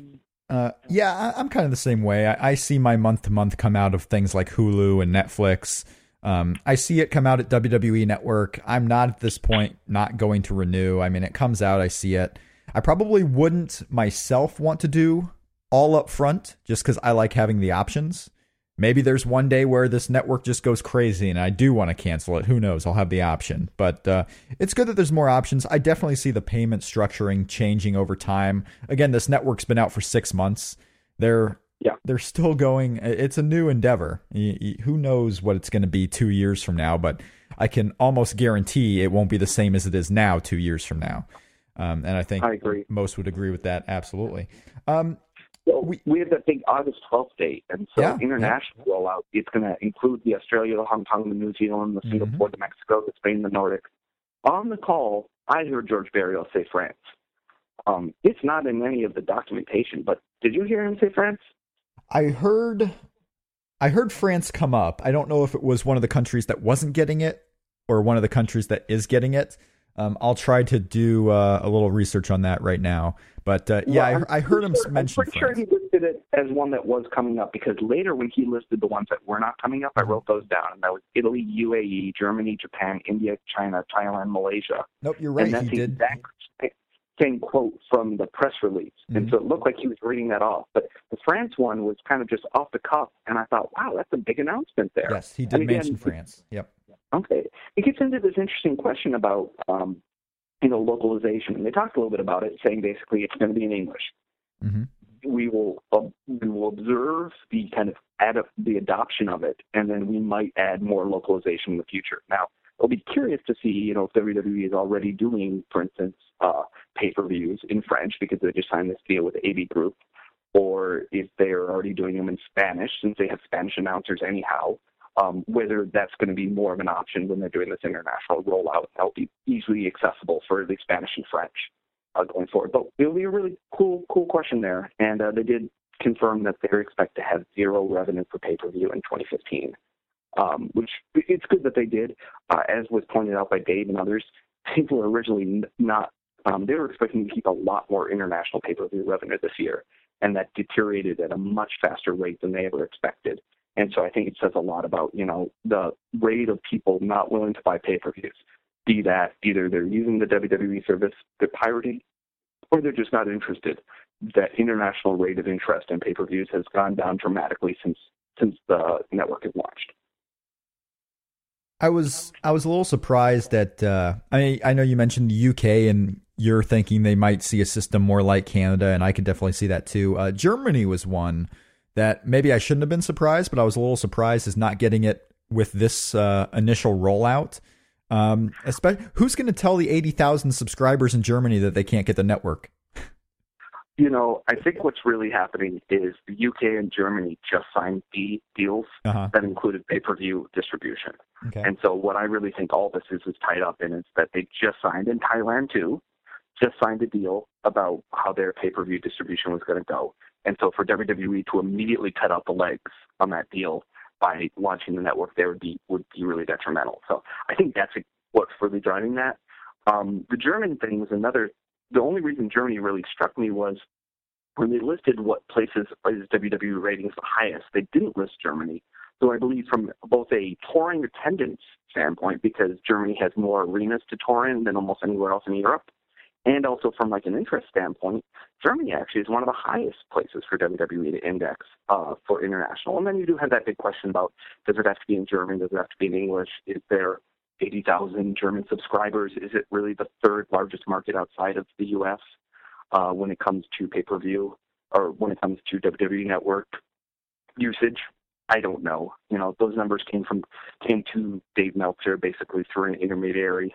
uh, yeah, I'm kind of the same way. I, I see my month to month come out of things like Hulu and Netflix. Um, I see it come out at WWE Network. I'm not at this point not going to renew. I mean, it comes out, I see it. I probably wouldn't myself want to do all up front just because I like having the options. maybe there's one day where this network just goes crazy and I do want to cancel it. Who knows? I'll have the option. But uh, it's good that there's more options. I definitely see the payment structuring changing over time. Again, this network's been out for six months. They're yeah. they're still going. It's a new endeavor. Who knows what it's going to be two years from now? But I can almost guarantee it won't be the same as it is now two years from now. Um, and I think I agree. most would agree with that. Absolutely. Um, well, we, we have that big August 12th date, and so Yeah, international rollout, it's going to include the Australia, the Hong Kong, the New Zealand, the Singapore, the Mexico, the Spain, the Nordic. On the call, I heard George Barrios say France. Um, it's not in any of the documentation, but did you hear him say France? I heard I heard France come up. I don't know if it was one of the countries that wasn't getting it or one of the countries that is getting it. Um, I'll try to do uh, a little research on that right now. But uh, yeah, Well, I, I heard him sure, mention I'm pretty sure he listed it as one that was coming up because later when he listed the ones that were not coming up, I wrote those down, and that was Italy, UAE, Germany, Japan, India, China, Thailand, Malaysia. Nope, you're right. and that's He the did. exact same quote from the press release. And Mhm. so it looked like he was reading that off. But the France one was kind of just off the cuff, and I thought, wow, that's a big announcement there. Yes, he did And again, mention France. Yep. Okay. It gets into this interesting question about, um, you know, localization. And they talked a little bit about it, saying basically it's going to be in English. hmm We will uh, we will observe the kind of ad- the adoption of it, and then we might add more localization in the future. Now, I'll be curious to see, you know, if WWE is already doing, for instance, uh, pay-per-views in French because they just signed this deal with AB Group, or if they're already doing them in Spanish since they have Spanish announcers anyhow. Um, whether that's going to be more of an option when they're doing this international rollout, that'll be easily accessible for the Spanish and French uh, going forward. But it'll be a really cool, cool question there. And uh, they did confirm that they expect to have zero revenue for pay-per-view in 2015, um, which it's good that they did. Uh, as was pointed out by Dave and others, people were originally not. Um, they were expecting to keep a lot more international pay-per-view revenue this year, and that deteriorated at a much faster rate than they ever expected. And so I think it says a lot about you know the rate of people not willing to buy pay-per-views. Be that either they're using the WWE service, they're pirating, or they're just not interested. That international rate of interest in pay-per-views has gone down dramatically since since the network has launched. I was I was a little surprised that uh, I I know you mentioned the UK and you're thinking they might see a system more like Canada, and I could definitely see that too. Uh, Germany was one that maybe I shouldn't have been surprised, but I was a little surprised as not getting it with this uh, initial rollout. Um, especially, who's going to tell the eighty thousand subscribers in Germany that they can't get the network? You know, I think what's really happening is the UK and Germany just signed B deals Uh-huh. that included pay-per-view distribution. Okay. And so what I really think all this is is tied up in is that they just signed in Thailand too, just signed a deal about how their pay-per-view distribution was going to go. And so for WWE to immediately cut out the legs on that deal by launching the network there would be would be really detrimental. So I think that's what's really driving that. Um, the German thing was another. The only reason Germany really struck me was when they listed what places is WWE ratings the highest. They didn't list Germany. So I believe from both a touring attendance standpoint, because Germany has more arenas to tour in than almost anywhere else in Europe, and also from like an interest standpoint, Germany actually is one of the highest places for WWE to index uh, for international. And then you do have that big question about does it have to be in German? Does it have to be in English? Is there 80,000 German subscribers? Is it really the third largest market outside of the U.S. Uh, when it comes to pay-per-view or when it comes to WWE Network usage? I don't know. You know, those numbers came from came to Dave Meltzer basically through an intermediary,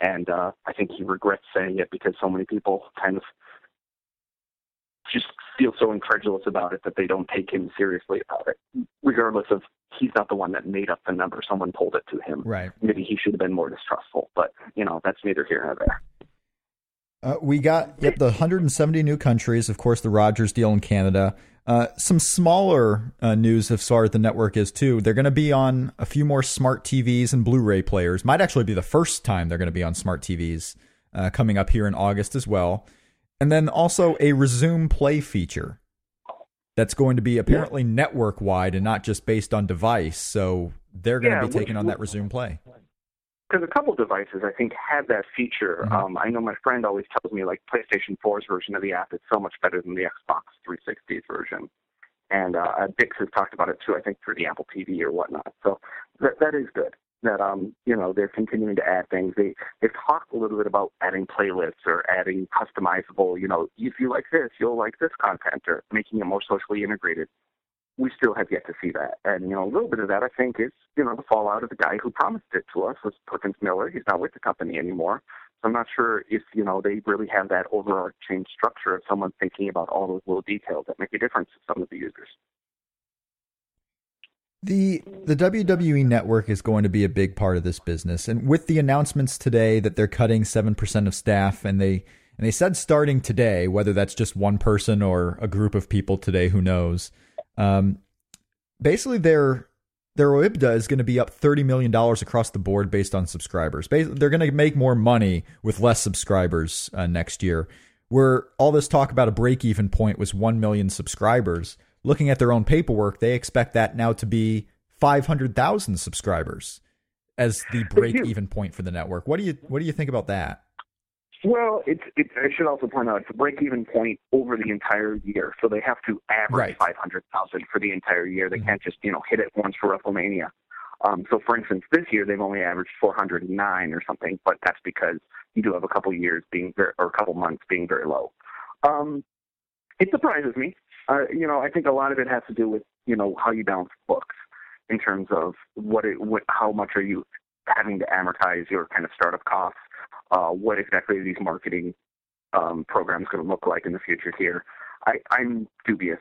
and uh, I think he regrets saying it because so many people kind of just feel so incredulous about it that they don't take him seriously about it, regardless of he's not the one that made up the number. Someone told it to him. Right. Maybe he should have been more distrustful, but you know that's neither here nor there. Uh, we got yep the 170 new countries. Of course, the Rogers deal in Canada. Uh, some smaller uh, news as far as the network is too. They're going to be on a few more smart TVs and Blu-ray players. Might actually be the first time they're going to be on smart TVs uh, coming up here in August as well. And then also a resume play feature that's going to be apparently network wide and not just based on device. So they're going to Yeah, be which- taking on that resume play. because a couple devices I think have that feature. Mhm. Um, I know my friend always tells me like PlayStation 4's version of the app is so much better than the Xbox 360's version, and uh, uh, Dix has talked about it too. I think through the Apple TV or whatnot. So that that is good. That um, you know, they're continuing to add things. They they've talked a little bit about adding playlists or adding customizable. You know, if you like this, you'll like this content, or making it more socially integrated. We still have yet to see that, and you know, a little bit of that I think is you know the fallout of the guy who promised it to us was Perkins Miller. He's not with the company anymore. So I'm not sure if you know they really have that overarching structure of someone thinking about all those little details that make a difference to some of the users. The the WWE network is going to be a big part of this business, and with the announcements today that they're cutting seven percent of staff, and they and they said starting today, whether that's just one person or a group of people today, who knows? Um, basically, their their OIBDA is going to be up thirty million dollars across the board based on subscribers. Basically, they're going to make more money with less subscribers uh, next year. Where all this talk about a break even point was one million subscribers looking at their own paperwork, they expect that now to be 500,000 subscribers as the break even point for the network. What do you what do you think about that? Well, it's, it's I should also point out it's a break even point over the entire year, so they have to average right. 500,000 for the entire year. They mm-hmm. can't just you know hit it once for WrestleMania. Um, so, for instance, this year they've only averaged 409 or something, but that's because you do have a couple years being very, or a couple months being very low. Um, it surprises me uh, you know, I think a lot of it has to do with you know how you balance books in terms of what it, what, how much are you having to amortize your kind of startup costs. Uh, what exactly are these marketing um, programs going to look like in the future here? I, I'm dubious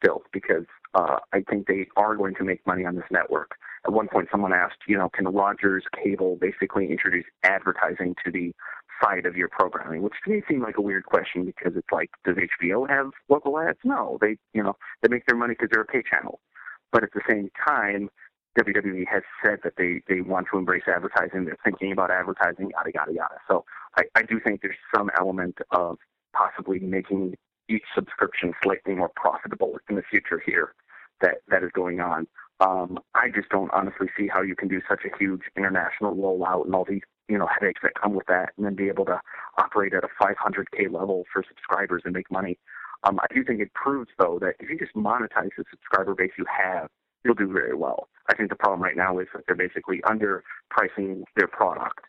still because uh, I think they are going to make money on this network. At one point, someone asked, you know, can Rogers Cable basically introduce advertising to the side of your programming, which to me seemed like a weird question because it's like, does HBO have local ads? No, they, you know, they make their money because they're a pay channel. But at the same time, WWE has said that they they want to embrace advertising. They're thinking about advertising, yada yada yada. So I, I do think there's some element of possibly making each subscription slightly more profitable in the future here that that is going on. Um, I just don't honestly see how you can do such a huge international rollout and all these you know headaches that come with that, and then be able to operate at a 500k level for subscribers and make money. Um, I do think it proves though that if you just monetize the subscriber base you have, you'll do very well. I think the problem right now is that they're basically underpricing their product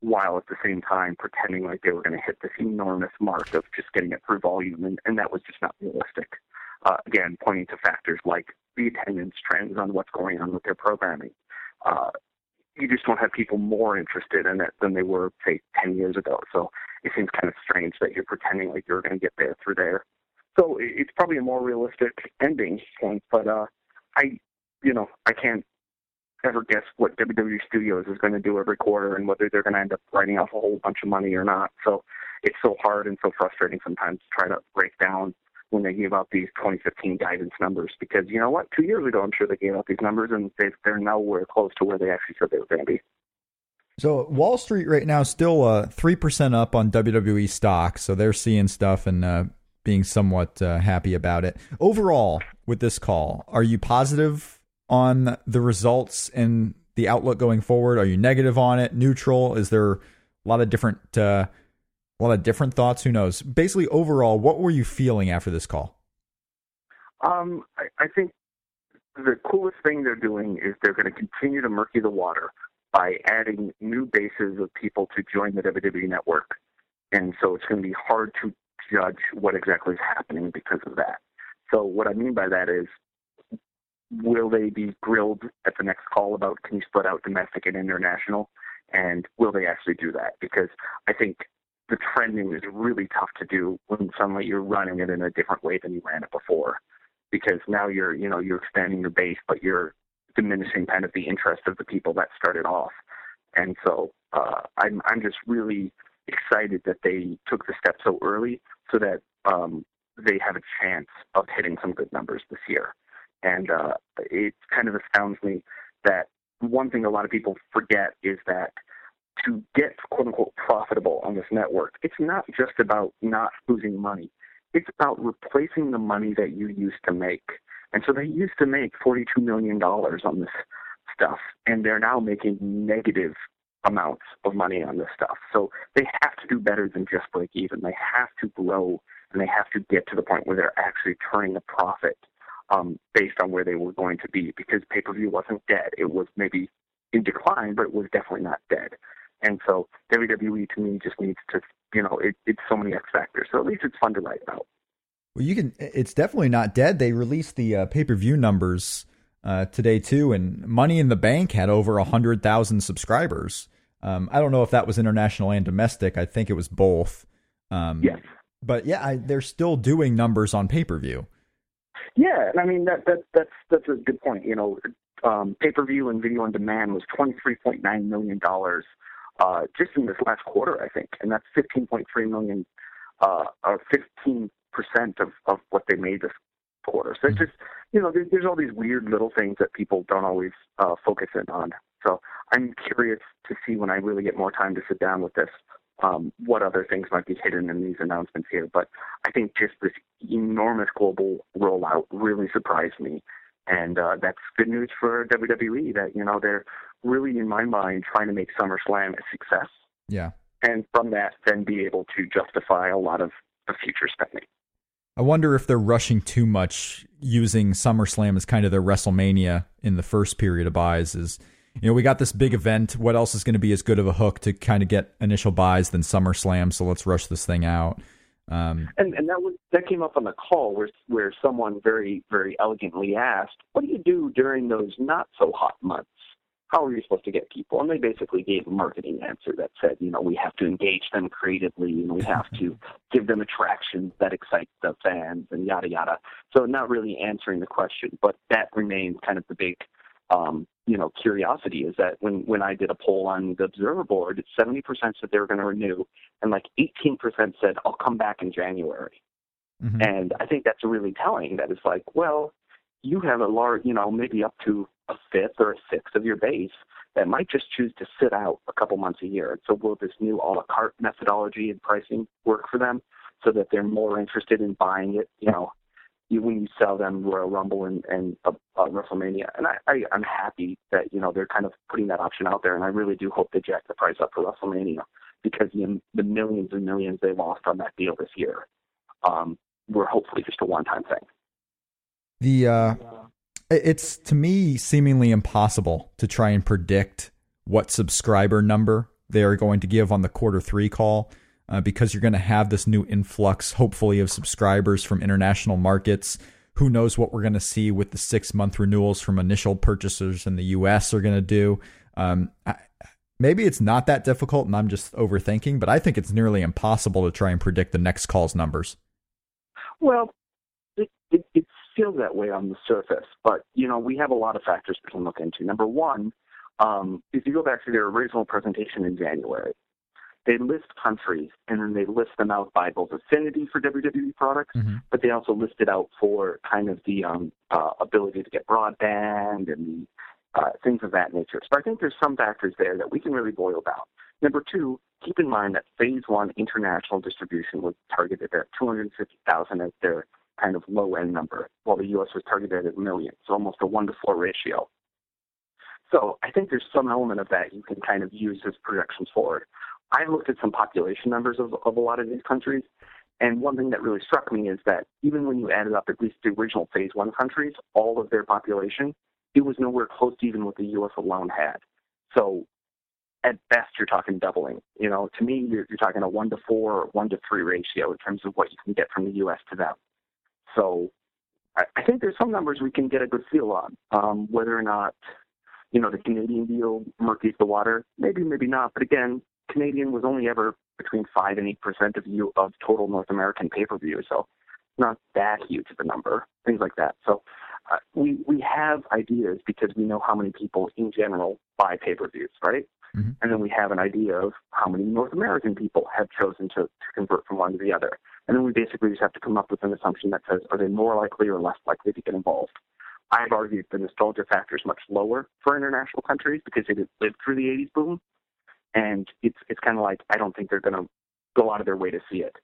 while at the same time pretending like they were going to hit this enormous mark of just getting it through volume, and, and that was just not realistic. Uh, again, pointing to factors like the attendance trends on what's going on with their programming, uh, you just don't have people more interested in it than they were, say, 10 years ago. So it seems kind of strange that you're pretending like you're going to get there through there. So it's probably a more realistic ending point, but uh, I, you know, I can't ever guess what WWE Studios is going to do every quarter and whether they're going to end up writing off a whole bunch of money or not. So it's so hard and so frustrating sometimes to try to break down when they gave out these 2015 guidance numbers because you know what, two years ago I'm sure they gave out these numbers and they they're nowhere close to where they actually said they were going to be. So Wall Street right now still uh, three percent up on WWE stock, so they're seeing stuff and uh, being somewhat uh, happy about it. Overall, with this call, are you positive on the results and the outlook going forward? Are you negative on it? Neutral? Is there a lot of different uh, a lot of different thoughts. Who knows? Basically, overall, what were you feeling after this call? Um, I, I think the coolest thing they're doing is they're going to continue to murky the water by adding new bases of people to join the WWE network. And so it's going to be hard to judge what exactly is happening because of that. So what I mean by that is, will they be grilled at the next call about can you split out domestic and international? And will they actually do that? Because I think the trending is really tough to do when suddenly you're running it in a different way than you ran it before. Because now you're you know you're expanding your base but you're diminishing kind of the interest of the people that started off. And so uh, I'm I'm just really excited that they took the step so early so that um, they have a chance of hitting some good numbers this year. And uh, it kind of astounds me that one thing a lot of people forget is that to get quote unquote profitable on this network, it's not just about not losing money. It's about replacing the money that you used to make. And so they used to make $42 million on this stuff, and they're now making negative amounts of money on this stuff. So they have to do better than just break even. They have to grow and they have to get to the point where they're actually turning a profit. um, based on where they were going to be because pay per view wasn't dead. It was maybe in decline, but it was definitely not dead. And so WWE to me just needs to, you know, it, it's so many X factors. So at least it's fun to write about. Well, you can. It's definitely not dead. They released the uh, pay per view numbers uh, today too, and Money in the Bank had over a hundred thousand subscribers. Um, I don't know if that was international and domestic. I think it was both. Um, yes. But yeah, I, they're still doing numbers on pay per view. Yeah, and I mean that that that's that's a good point. You know, um, pay per view and video on demand was twenty three point nine million dollars uh, just in this last quarter, I think, and that's fifteen point three million uh, or fifteen percent of of what they made this quarter. So it's mm-hmm. just you know, there's, there's all these weird little things that people don't always uh, focus in on. So I'm curious to see when I really get more time to sit down with this, um, what other things might be hidden in these announcements here. But I think just this enormous global rollout really surprised me. And uh, that's good news for WWE that, you know, they're really, in my mind, trying to make SummerSlam a success. Yeah. And from that, then be able to justify a lot of the future spending. I wonder if they're rushing too much using SummerSlam as kind of their WrestleMania in the first period of buys. Is you know we got this big event. What else is going to be as good of a hook to kind of get initial buys than SummerSlam? So let's rush this thing out. Um, and and that was that came up on the call where where someone very very elegantly asked, "What do you do during those not so hot months?" how are you supposed to get people? And they basically gave a marketing answer that said, you know, we have to engage them creatively and we have to give them attractions that excite the fans and yada yada. So not really answering the question, but that remains kind of the big um, you know, curiosity is that when, when I did a poll on the observer board, 70% said they were going to renew, and like 18% said, I'll come back in January. Mm-hmm. And I think that's really telling that it's like, well, you have a large, you know, maybe up to a fifth or a sixth of your base that might just choose to sit out a couple months a year. And so will this new a la carte methodology and pricing work for them so that they're more interested in buying it, you know, when you sell them Royal Rumble and, and uh, uh, WrestleMania. And I, I, I'm happy that, you know, they're kind of putting that option out there. And I really do hope they jack the price up for WrestleMania because the, the millions and millions they lost on that deal this year um, were hopefully just a one-time thing. The uh, it's to me seemingly impossible to try and predict what subscriber number they are going to give on the quarter three call uh, because you're going to have this new influx, hopefully, of subscribers from international markets. Who knows what we're going to see with the six month renewals from initial purchasers in the US are going to do. Um, I, maybe it's not that difficult and I'm just overthinking, but I think it's nearly impossible to try and predict the next call's numbers. Well, it, it, it's feels that way on the surface, but you know we have a lot of factors we can look into. Number one, um, if you go back to their original presentation in January, they list countries and then they list them out by both affinity for WWE products, mm-hmm. but they also list it out for kind of the um, uh, ability to get broadband and uh, things of that nature. So I think there's some factors there that we can really boil down. Number two, keep in mind that phase one international distribution was targeted at 250,000 as their kind of low end number, while the U.S. was targeted at a million, so almost a one to four ratio. So I think there's some element of that you can kind of use as projections forward. I looked at some population numbers of, of a lot of these countries, and one thing that really struck me is that even when you added up at least the original phase one countries, all of their population, it was nowhere close to even what the U.S. alone had. So at best, you're talking doubling. You know, to me, you're, you're talking a one to four or one to three ratio in terms of what you can get from the U.S. to them. So I, I think there's some numbers we can get a good feel on. Um, whether or not, you know, the Canadian deal murkies the water, maybe, maybe not. But again, Canadian was only ever between five and eight percent of you of total North American pay per view, so not that huge of a number. Things like that. So uh, we we have ideas because we know how many people in general buy pay per views, right? Mm-hmm. And then we have an idea of how many North American people have chosen to, to convert from one to the other. And then we basically just have to come up with an assumption that says, are they more likely or less likely to get involved? I've argued the nostalgia factor is much lower for international countries because they didn't live through the 80s boom. And it's, it's kind of like, I don't think they're going to go out of their way to see it.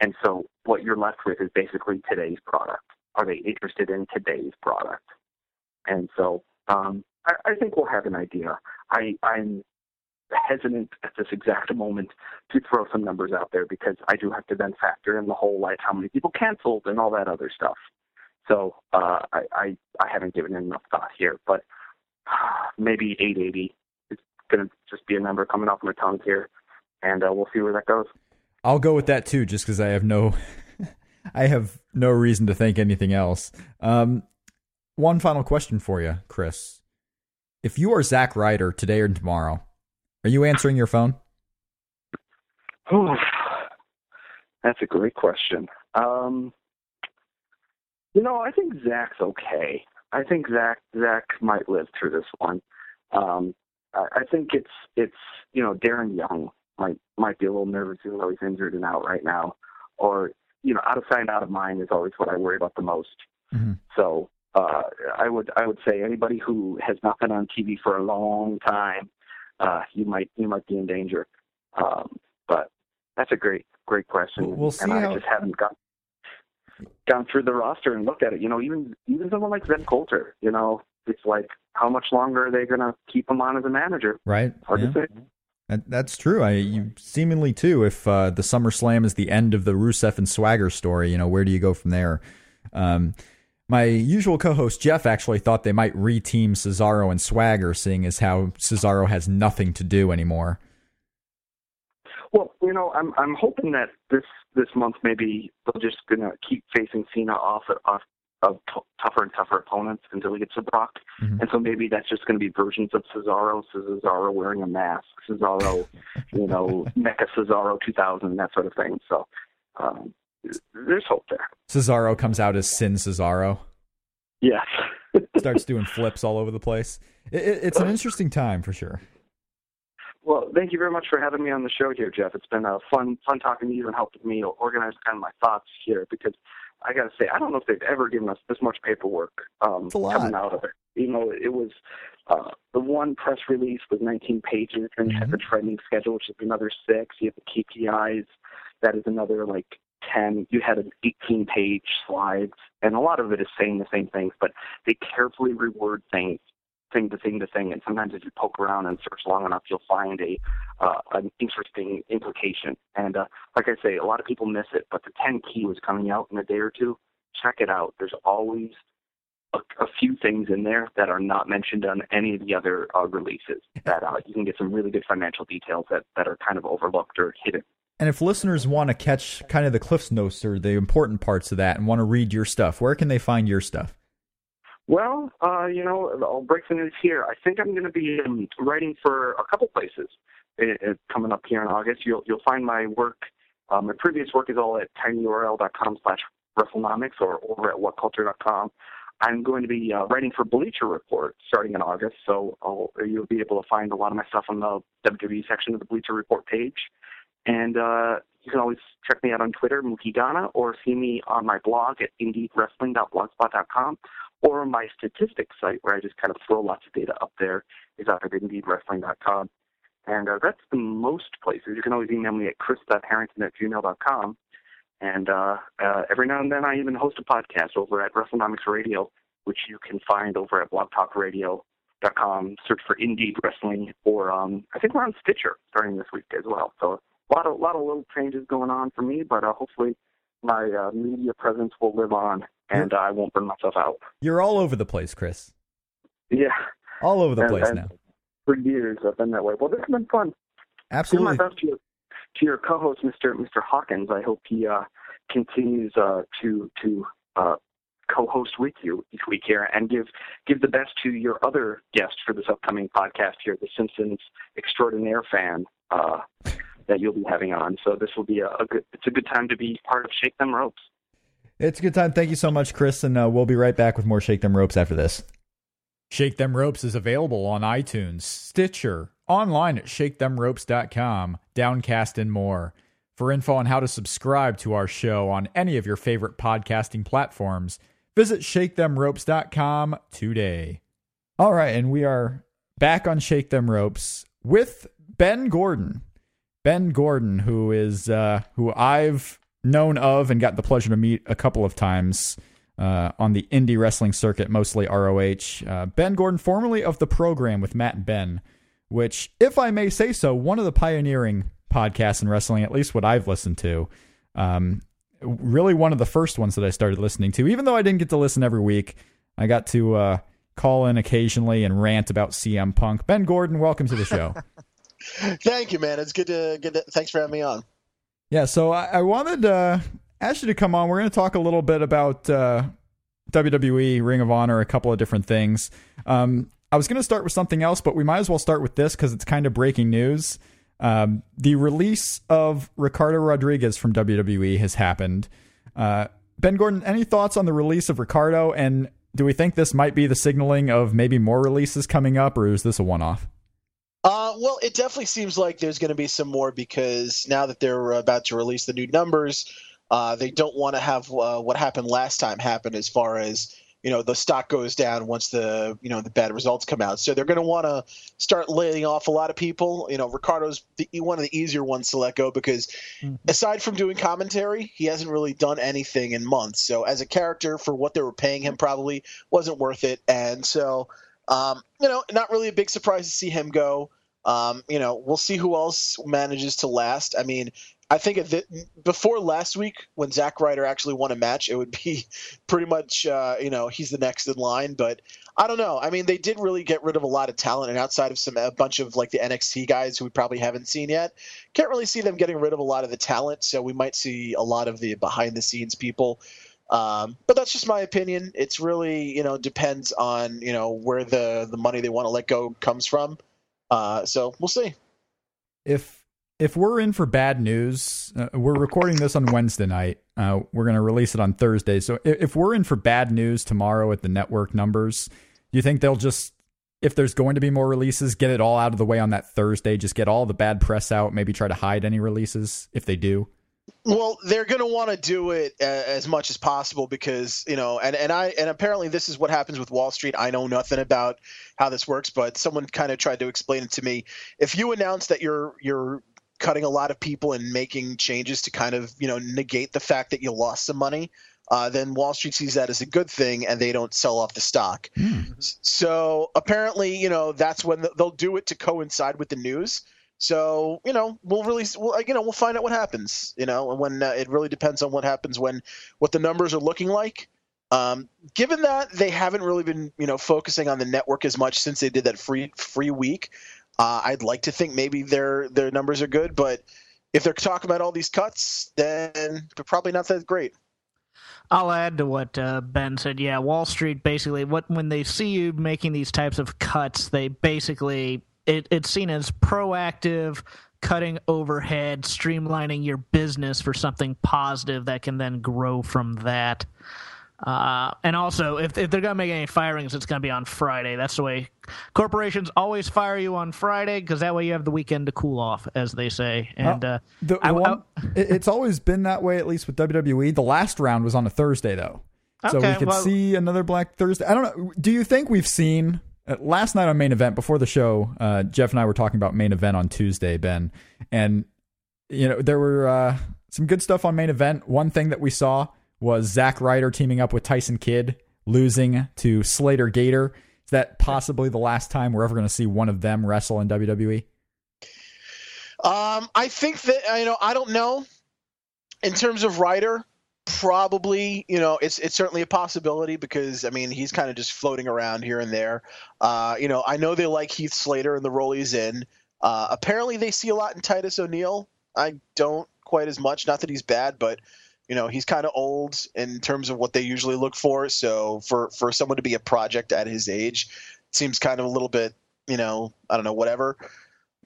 And so what you're left with is basically today's product. Are they interested in today's product? And so um, I, I think we'll have an idea. I, I'm hesitant at this exact moment to throw some numbers out there because I do have to then factor in the whole like how many people canceled and all that other stuff. So uh, I, I I haven't given it enough thought here, but maybe 880 is going to just be a number coming off my tongue here, and uh, we'll see where that goes. I'll go with that too, just because I have no, I have no reason to think anything else. Um, one final question for you, Chris. If you are Zach Ryder today or tomorrow, are you answering your phone? That's a great question. Um, you know, I think Zach's okay. I think Zach Zach might live through this one. Um, I, I think it's it's you know Darren Young might might be a little nervous even though he's injured and out right now, or you know out of sight out of mind is always what I worry about the most. Mm-hmm. So uh, I would I would say anybody who has not been on TV for a long time, uh, you might you might be in danger. Um, but that's a great great question, we'll and I how... just haven't got gone through the roster and looked at it. You know, even even someone like Ben Coulter, you know, it's like how much longer are they going to keep him on as a manager? Right. Hard yeah. to say. That, that's true. I you, seemingly too. If uh, the SummerSlam is the end of the Rusev and Swagger story, you know, where do you go from there? Um, my usual co-host Jeff actually thought they might reteam Cesaro and Swagger, seeing as how Cesaro has nothing to do anymore. Well, you know, I'm I'm hoping that this this month maybe they're just gonna keep facing Cena off off of t- tougher and tougher opponents until he gets to Brock, Mhm. and so maybe that's just gonna be versions of Cesaro, Cesaro wearing a mask, Cesaro, you know, Mecha Cesaro 2000, that sort of thing. So um, there's hope there. Cesaro comes out as Sin Cesaro, Yes. starts doing flips all over the place. It, it, it's an interesting time for sure. Well, thank you very much for having me on the show here, Jeff. It's been a fun, fun talking to you and helping me organize kind of my thoughts here because I got to say, I don't know if they've ever given us this much paperwork um, It's a lot. coming out of it. You know, it was uh, the one press release was 19 pages, then you had the trending schedule, which is another six. You have the KPIs, that is another like 10. You had an 18 page slides, and a lot of it is saying the same things, but they carefully reword things thing to thing to thing, and sometimes if you poke around and search long enough, you'll find a uh, an interesting implication. And uh, like I say, a lot of people miss it, but the 10 key was coming out in a day or two. Check it out. There's always a, a few things in there that are not mentioned on any of the other uh, releases. That uh, you can get some really good financial details that that are kind of overlooked or hidden. And if listeners want to catch kind of the Cliff's Notes or the important parts of that and want to read your stuff, where can they find your stuff? Well, uh, you know, I'll break the news here. I think I'm going to be um, writing for a couple places uh, uh, coming up here in August. You'll you'll find my work. Uh, my previous work is all at tinyurl.com slash WrestleNomics or over at whatculture.com. I'm going to be uh, writing for Bleacher Report starting in August, so I'll, you'll be able to find a lot of my stuff on the WWE section of the Bleacher Report page. And uh, you can always check me out on Twitter, Mookie Ghana, or see me on my blog at indeedwrestling.blogspot.com or my statistics site where I just kind of throw lots of data up there is out at indeedwrestling.com. And uh, that's the most places. You can always email me at chris.harrington at gmail.com. And uh, uh, every now and then I even host a podcast over at WrestleNomics Radio, which you can find over at blogtalkradio.com. Search for Indeed Wrestling, or um, I think we're on Stitcher starting this week as well. So a lot of, lot of little changes going on for me, but uh, hopefully my uh, media presence will live on and I won't burn myself out. You're all over the place, Chris. Yeah. All over the And- place and now. For years, I've been that way. Well, this has been fun. Do Absolutely. my best to your, to your co-host, Mr. Mr. Hawkins. I hope he uh, continues uh, to to uh, co-host with you each week here, and give give the best to your other guest for this upcoming podcast here, the Simpsons extraordinaire fan uh, that you'll be having on. So this will be a, a good. It's a good time to be part of Shake Them Ropes. It's a good time. Thank you so much, Chris, and uh, we'll be right back with more Shake Them Ropes after this. Shake Them Ropes is available on iTunes, Stitcher, online at shakethemropes.com, Downcast, and more. For info on how to subscribe to our show on any of your favorite podcasting platforms, visit shakethemropes.com today. All right, and we are back on Shake Them Ropes with Ben Gordon. Ben Gordon, who is uh, who I've known of and got the pleasure to meet a couple of times uh, on the indie wrestling circuit, mostly ROH. Uh, ben Gordon, formerly of the program with Matt Ben, which, if I may say so, one of the pioneering podcasts in wrestling, at least what I've listened to. Um, really one of the first ones that I started listening to. Even though I didn't get to listen every week, I got to uh, call in occasionally and rant about CM Punk. Ben Gordon, welcome to the show. Thank you, man. It's good to good. To, thanks for having me on. Yeah, so I, I wanted uh, ask you to come on. We're going to talk a little bit about uh, WWE, Ring of Honor, a couple of different things. Um, I was going to start with something else, but we might as well start with this because it's kind of breaking news. Um, the release of Ricardo Rodriguez from WWE has happened. Uh, ben Gordon, any thoughts on the release of Ricardo? And do we think this might be the signaling of maybe more releases coming up, or is this a one off? Uh, well, it definitely seems like there's going to be some more because now that they're about to release the new numbers, uh, they don't want to have uh, what happened last time happen as far as you know the stock goes down once the you know the bad results come out. So they're going to want to start laying off a lot of people. You know, Ricardo's the, one of the easier ones to let go because mm-hmm. aside from doing commentary, he hasn't really done anything in months. So as a character, for what they were paying him, probably wasn't worth it. And so, um, you know, not really a big surprise to see him go. Um, you know, we'll see who else manages to last. I mean, I think the, before last week, when Zack Ryder actually won a match, it would be pretty much, uh, you know, he's the next in line. But I don't know. I mean, they did really get rid of a lot of talent, and outside of some a bunch of like the NXT guys who we probably haven't seen yet, can't really see them getting rid of a lot of the talent. So we might see a lot of the behind the scenes people. Um, but that's just my opinion. It's really, you know, depends on you know where the the money they want to let go comes from. Uh, so we'll see. If if we're in for bad news, uh, we're recording this on Wednesday night. Uh, we're going to release it on Thursday. So if, if, we're in for bad news tomorrow at the network numbers, do you think they'll just, if there's going to be more releases, get it all out of the way on that Thursday? Just get all the bad press out, maybe try to hide any releases if they do? Well, they're going to want to do it uh, as much as possible because you know, and and I and apparently this is what happens with Wall Street. I know nothing about how this works, but someone kind of tried to explain it to me. If you announce that you're you're cutting a lot of people and making changes to kind of you know negate the fact that you lost some money, uh, then Wall Street sees that as a good thing and they don't sell off the stock. Mm. So apparently, you know, that's when they'll do it to coincide with the news. So you know, we'll really, we'll, you know, we'll find out what happens. You know, when uh, it really depends on what happens when what the numbers are looking like. Um, given that they haven't really been, you know, focusing on the network as much since they did that free free week, uh, I'd like to think maybe their their numbers are good, but if they're talking about all these cuts, then they're probably not that great. I'll add to what uh, Ben said. Yeah, Wall Street basically what when they see you making these types of cuts, they basically it, it's seen as proactive cutting overhead, streamlining your business for something positive that can then grow from that. Uh, and also, if, if they're going to make any firings, it's going to be on Friday. That's the way corporations always fire you on Friday because that way you have the weekend to cool off, as they say. And uh, the, the I, one, I, it's always been that way, at least with WWE. The last round was on a Thursday, though. So okay, we could well, see another Black Thursday. I don't know. Do you think we've seen uh, last night on main event before the show? Uh, Jeff and I were talking about main event on Tuesday, Ben, and you know there were uh, some good stuff on main event. One thing that we saw was Zack Ryder teaming up with Tyson Kidd, losing to Slater Gator. Is that possibly the last time we're ever going to see one of them wrestle in WWE? Um, I think that you know I don't know. In terms of Ryder, probably you know it's it's certainly a possibility because I mean he's kind of just floating around here and there. Uh, you know I know they like Heath Slater and the role he's in. Uh, apparently they see a lot in Titus O'Neil. I don't quite as much. Not that he's bad, but you know he's kind of old in terms of what they usually look for. So for for someone to be a project at his age seems kind of a little bit you know I don't know whatever.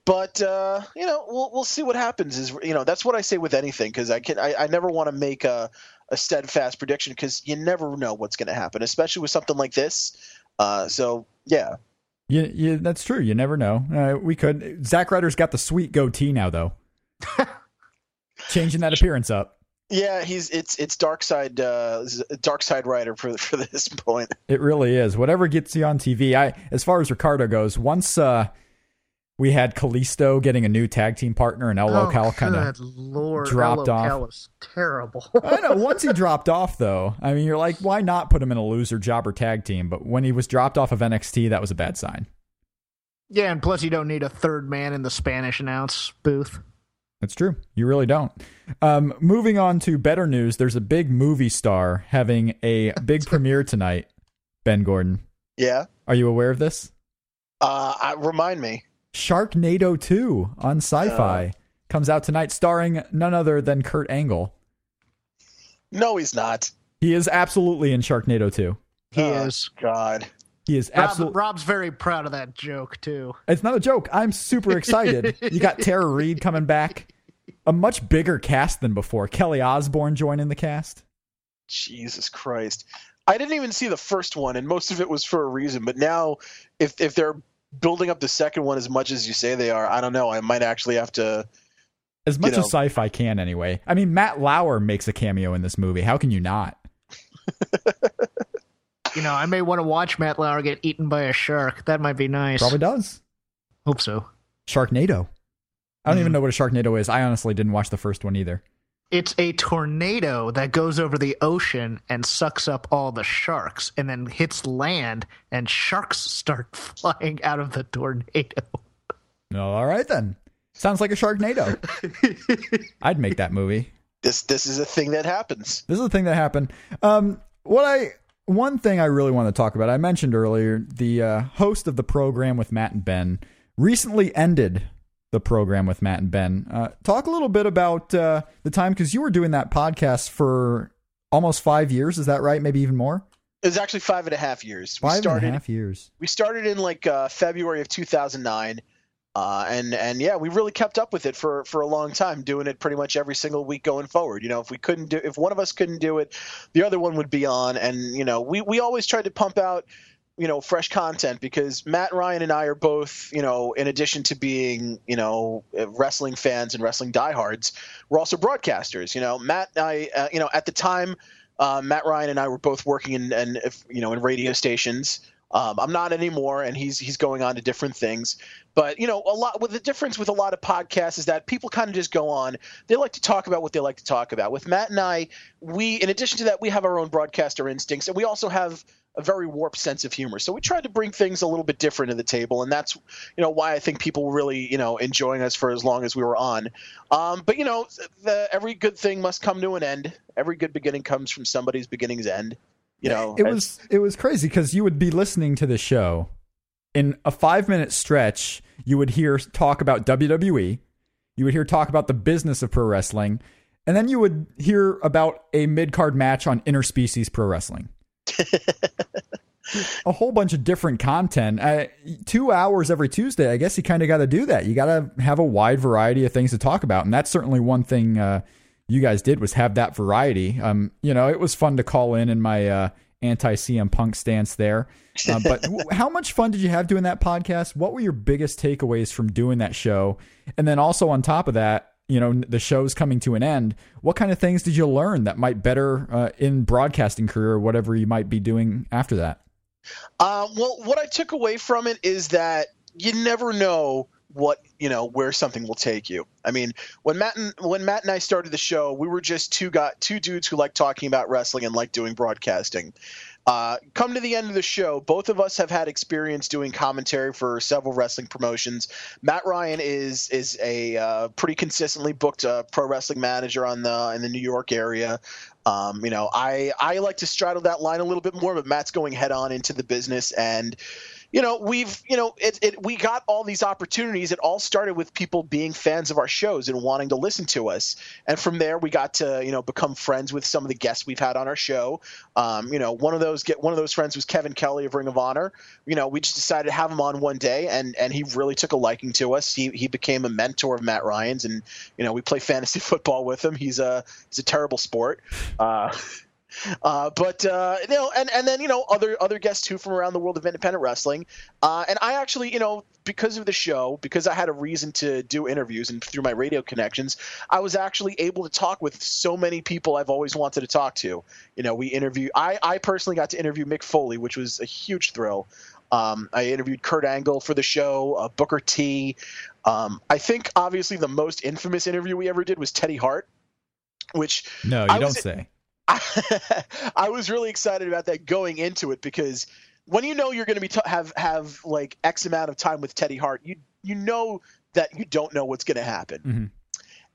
But uh, you know we'll we'll see what happens. Is you know that's what I say with anything because I can I, I never want to make a a steadfast prediction because you never know what's going to happen, especially with something like this. Uh, so yeah. Yeah, yeah, that's true. You never know. Uh, we could. Zack Ryder's got the sweet goatee now, though. Changing that appearance up. Yeah, he's it's it's dark side uh, dark side Ryder for for this point. It really is. Whatever gets you on TV. I as far as Ricardo goes, once uh, we had Kalisto getting a new tag team partner, and El oh, kind of dropped El off. Was terrible. I know. Once he dropped off, though, I mean, you're like, why not put him in a loser jobber tag team? But when he was dropped off of NXT, that was a bad sign. Yeah, and plus you don't need a third man in the Spanish announce booth. That's true. You really don't. Um, moving on to better news, there's a big movie star having a big premiere tonight. Ben Gordon, Yeah. are you aware of this? Uh, I, remind me. Sharknado 2 on Sci-Fi uh. comes out tonight, starring none other than Kurt Angle. No, he's not. He is absolutely in Sharknado 2. He Oh, is. God. He is Rob, absolutely. Rob's very proud of that joke too. It's not a joke. I'm super excited. you got Tara Reid coming back. A much bigger cast than before. Kelly Osbourne joining the cast. Jesus Christ. I didn't even see the first one, and most of it was for a reason. But now, if if they're building up the second one as much as you say they are, I don't know. I might actually have to. As much You know. as sci-fi can, anyway. I mean, Matt Lauer makes a cameo in this movie. How can you not? You know, I may want to watch Matt Lauer get eaten by a shark. That might be nice. Probably does. Hope so. Sharknado. I don't Mm. even know what a Sharknado is. I honestly didn't watch the first one either. It's a tornado that goes over the ocean and sucks up all the sharks and then hits land and sharks start flying out of the tornado. All right then. Sounds like a Sharknado. I'd make that movie. This this is a thing that happens. This is a thing that happened. Um, what I one thing I really want to talk about. I mentioned earlier the uh, host of the program with Matt and Ben recently ended the program with Matt and Ben. Uh, talk a little bit about uh, the time because you were doing that podcast for almost five years. Is that right? Maybe even more. It was actually five and a half years. We Five and started a half years. we started in like uh, February of 2009, uh, and and yeah, we really kept up with it for for a long time, doing it pretty much every single week going forward. You know, if we couldn't do, if one of us couldn't do it, the other one would be on, and you know, we we always tried to pump out. You know, fresh content because Matt Ryan and I are both, you know, in addition to being, you know, wrestling fans and wrestling diehards, we're also broadcasters. You know, Matt and I, uh, you know, at the time, uh, Matt Ryan and I were both working in, and you know, in radio stations. Um, I'm not anymore, and he's he's going on to different things. But you know, a lot with the difference with a lot of podcasts is that people kind of just go on. They like to talk about what they like to talk about. With Matt and I, we, in addition to that, we have our own broadcaster instincts, and we also have a very warped sense of humor. So we tried to bring things a little bit different to the table, and that's you know why I think people were really you know enjoying us for as long as we were on. Um, but you know, the, every good thing must come to an end. Every good beginning comes from somebody's beginning's end. You know, it was it was crazy because you would be listening to the show in a five minute stretch. You would hear talk about WWE. You would hear talk about the business of pro wrestling, and then you would hear about a mid card match on interspecies pro wrestling. a whole bunch of different content. Uh, two hours every Tuesday. I guess you kind of got to do that. You got to have a wide variety of things to talk about, and that's certainly one thing uh, you guys did was have that variety. Um, you know, it was fun to call in in my uh, anti CM Punk stance there. Uh, but how much fun did you have doing that podcast? What were your biggest takeaways from doing that show? And then also on top of that. You know the show's coming to an end. What kind of things did you learn that might better uh, in broadcasting career or whatever you might be doing after that? Uh, well, what I took away from it is that you never know what you know where something will take you. I mean, when Matt and when Matt and I started the show, we were just two got two dudes who like talking about wrestling and like doing broadcasting. Uh, come to the end of the show, both of us have had experience doing commentary for several wrestling promotions. Matt Ryan is is a uh, pretty consistently booked uh, pro wrestling manager on the in the New York area. Um, you know, I I like to straddle that line a little bit more, but Matt's going head on into the business and you know we've you know it, it we got all these opportunities. It all started with people being fans of our shows and wanting to listen to us. And from there we got to you know become friends with some of the guests we've had on our show. Um, you know one of those get one of those friends was kevin kelly of ring of honor. You know we just decided to have him on one day and and he really took a liking to us. He he became a mentor of matt ryan's and you know we play fantasy football with him. He's a he's a terrible sport. Uh uh, but uh, you know, and and then you know other other guests too from around the world of independent wrestling. Uh, and I actually, you know, because of the show, because I had a reason to do interviews and through my radio connections, I was actually able to talk with so many people I've always wanted to talk to. You know, we interview. I I personally got to interview Mick Foley, which was a huge thrill. Um, I interviewed Kurt Angle for the show, uh, Booker T. Um, I think obviously the most infamous interview we ever did was Teddy Hart, which No, you I don't was- say. I was really excited about that going into it because when you know you're going to be t- have have like X amount of time with Teddy Hart, you you know that you don't know what's going to happen. Mhm.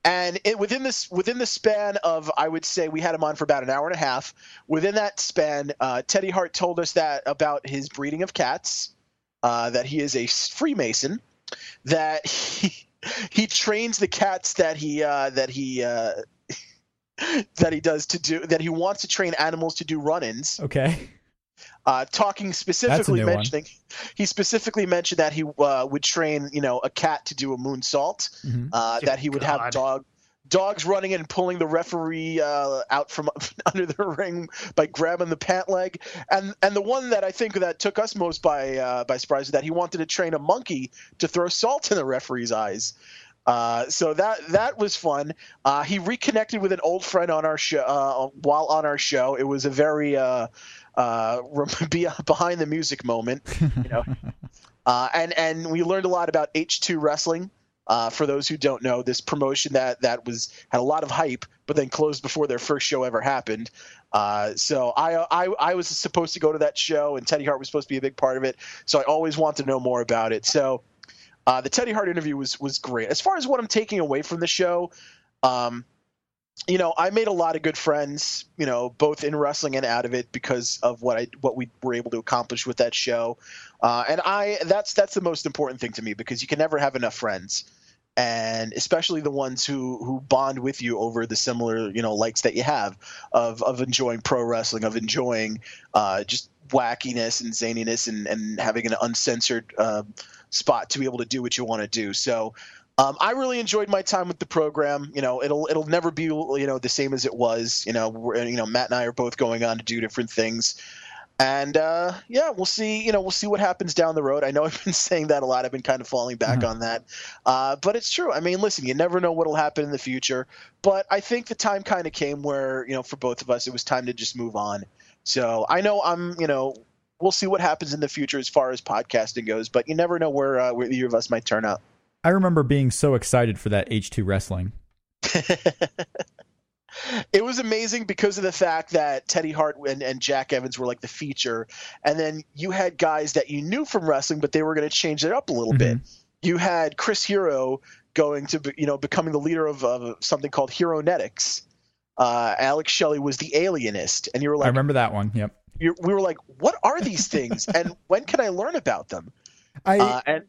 and it, within this within the span of I would say we had him on for about an hour and a half. Within that span, uh, Teddy Hart told us that about his breeding of cats, uh, that he is a Freemason, that he he trains the cats that he uh, that he uh, that he does to do that he wants to train animals to do run-ins. Okay. Uh, talking specifically mentioning he specifically mentioned that he uh, would train you know a cat to do a moonsault mm-hmm. uh, that he would God. have dog dogs running in and pulling the referee uh, out from under the ring by grabbing the pant leg and and the one that I think that took us most by uh, by surprise is that he wanted to train a monkey to throw salt in the referee's eyes uh, so that that was fun. Uh, he reconnected with an old friend on our show uh, while on our show. It was a very uh, uh, behind the music moment, you know. and and we learned a lot about H2 wrestling. for those who don't know, this promotion that that was had a lot of hype, but then closed before their first show ever happened. so I, I I was supposed to go to that show, and Teddy Hart was supposed to be a big part of it. So I always wanted to know more about it. So uh, the Teddy Hart interview was was great. As far as what I'm taking away from the show, um, you know, I made a lot of good friends, you know, both in wrestling and out of it because of what I what we were able to accomplish with that show. Uh, and I that's that's the most important thing to me because you can never have enough friends. And especially the ones who, who bond with you over the similar, you know, likes that you have of, of enjoying pro wrestling, of enjoying uh, just wackiness and zaniness and, and having an uncensored uh, spot to be able to do what you want to do. So um, I really enjoyed my time with the program. You know, it'll it'll never be you know the same as it was. You know, you know Matt and I are both going on to do different things, and uh, yeah, we'll see. You know, we'll see what happens down the road. I know I've been saying that a lot. I've been kind of falling back mm-hmm. on that, uh, but it's true. I mean, listen, you never know what'll happen in the future. But I think the time kind of came where you know, for both of us, it was time to just move on. So I know I'm, you know, we'll see what happens in the future as far as podcasting goes. But you never know where uh, where either of us might turn out. I remember being so excited for that H two wrestling. it was amazing because of the fact that Teddy Hart and, and, Jack Evans were like the feature, and then you had guys that you knew from wrestling, but they were going to change it up a little mm-hmm. bit. You had Chris Hero going to you know becoming the leader of, of something called Heronetics. Uh, Alex Shelley was the alienist, and you were like, I remember that one. Yep we were like, what are these things, and when can I learn about them? I uh, and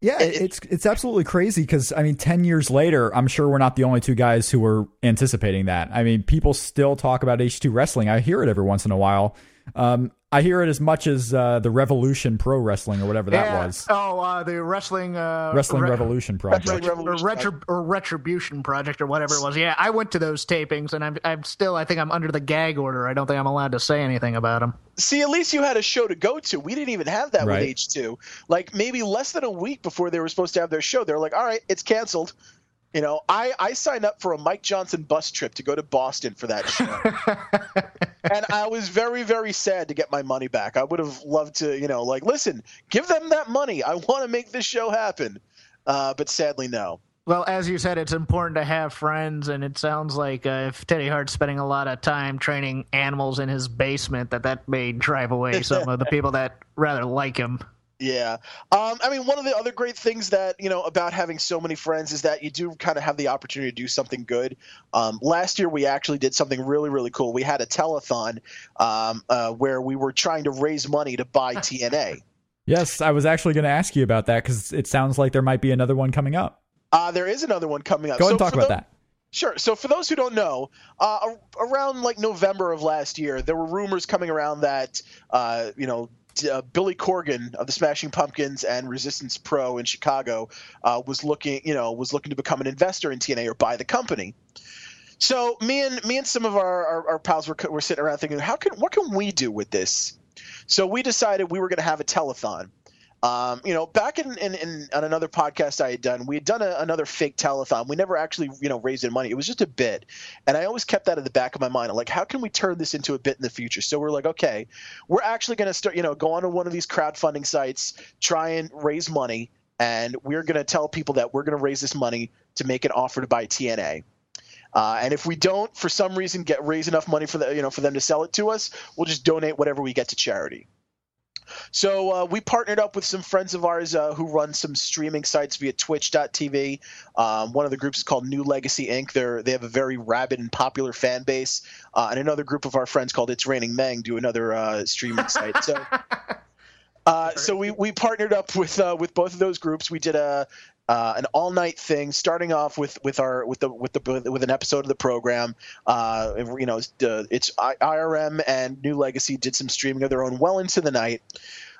yeah, it, it's it's absolutely crazy because I mean, ten years later, I'm sure we're not the only two guys who were anticipating that. I mean, people still talk about H two wrestling. I hear it every once in a while. Um, I hear it as much as uh, the Revolution Pro Wrestling or whatever that yeah. was. Oh, uh, the Wrestling uh, Wrestling re- Revolution Project, Wrestling Revolution. Or, retri- or, Retribution Project, or whatever it was. Yeah, I went to those tapings, and I'm I'm still I think I'm under the gag order. I don't think I'm allowed to say anything about them. See, at least you had a show to go to. We didn't even have that right. with H two. Like maybe less than a week before they were supposed to have their show, they're like, "All right, it's canceled." You know, I, I signed up for a Mike Johnson bus trip to go to Boston for that show. and I was very, very sad to get my money back. I would have loved to, you know, like, listen, give them that money. I want to make this show happen. Uh, but sadly, no. Well, as you said, it's important to have friends, and it sounds like uh, if Teddy Hart's spending a lot of time training animals in his basement, that that may drive away some of the people that rather like him. Yeah. Um, I mean, one of the other great things that, you know, about having so many friends is that you do kind of have the opportunity to do something good. Um, last year, we actually did something really, really cool. We had a telethon um, uh, where we were trying to raise money to buy TNA. Yes, I was actually going to ask you about that because it sounds like there might be another one coming up. Uh, there is another one coming up. Go ahead so and talk about that. Sure. So for those who don't know, uh, around like November of last year, there were rumors coming around that uh, you know uh, Billy Corgan of the Smashing Pumpkins and Resistance Pro in Chicago uh, was looking, you know, was looking to become an investor in TNA or buy the company. So me and me and some of our, our, our pals were, were sitting around thinking, how can what can we do with this? So we decided we were going to have a telethon. Um, you know, back in, in, in, on another podcast I had done, we had done a, another fake telethon. We never actually, you know, raised any money. It was just a bit, and I always kept that in the back of my mind. I'm like, how can we turn this into a bit in the future? So we're like, okay, we're actually going to start, you know, go on to one of these crowdfunding sites, try and raise money, and we're going to tell people that we're going to raise this money to make an offer to buy TNA. Uh, and if we don't, for some reason, get raise enough money for the, you know, for them to sell it to us, we'll just donate whatever we get to charity. So uh, we partnered up with some friends of ours uh, who run some streaming sites via Twitch.tv. Um, one of the groups is called New Legacy Inc. They're, they have a very rabid and popular fan base. Uh, and another group of our friends called It's Raining Meng do another uh, streaming site. So. Uh, so we, we partnered up with uh, with both of those groups. We did a uh, an all night thing, starting off with with our with the with the with an episode of the program. Uh, you know, it's IRM and New Legacy did some streaming of their own well into the night.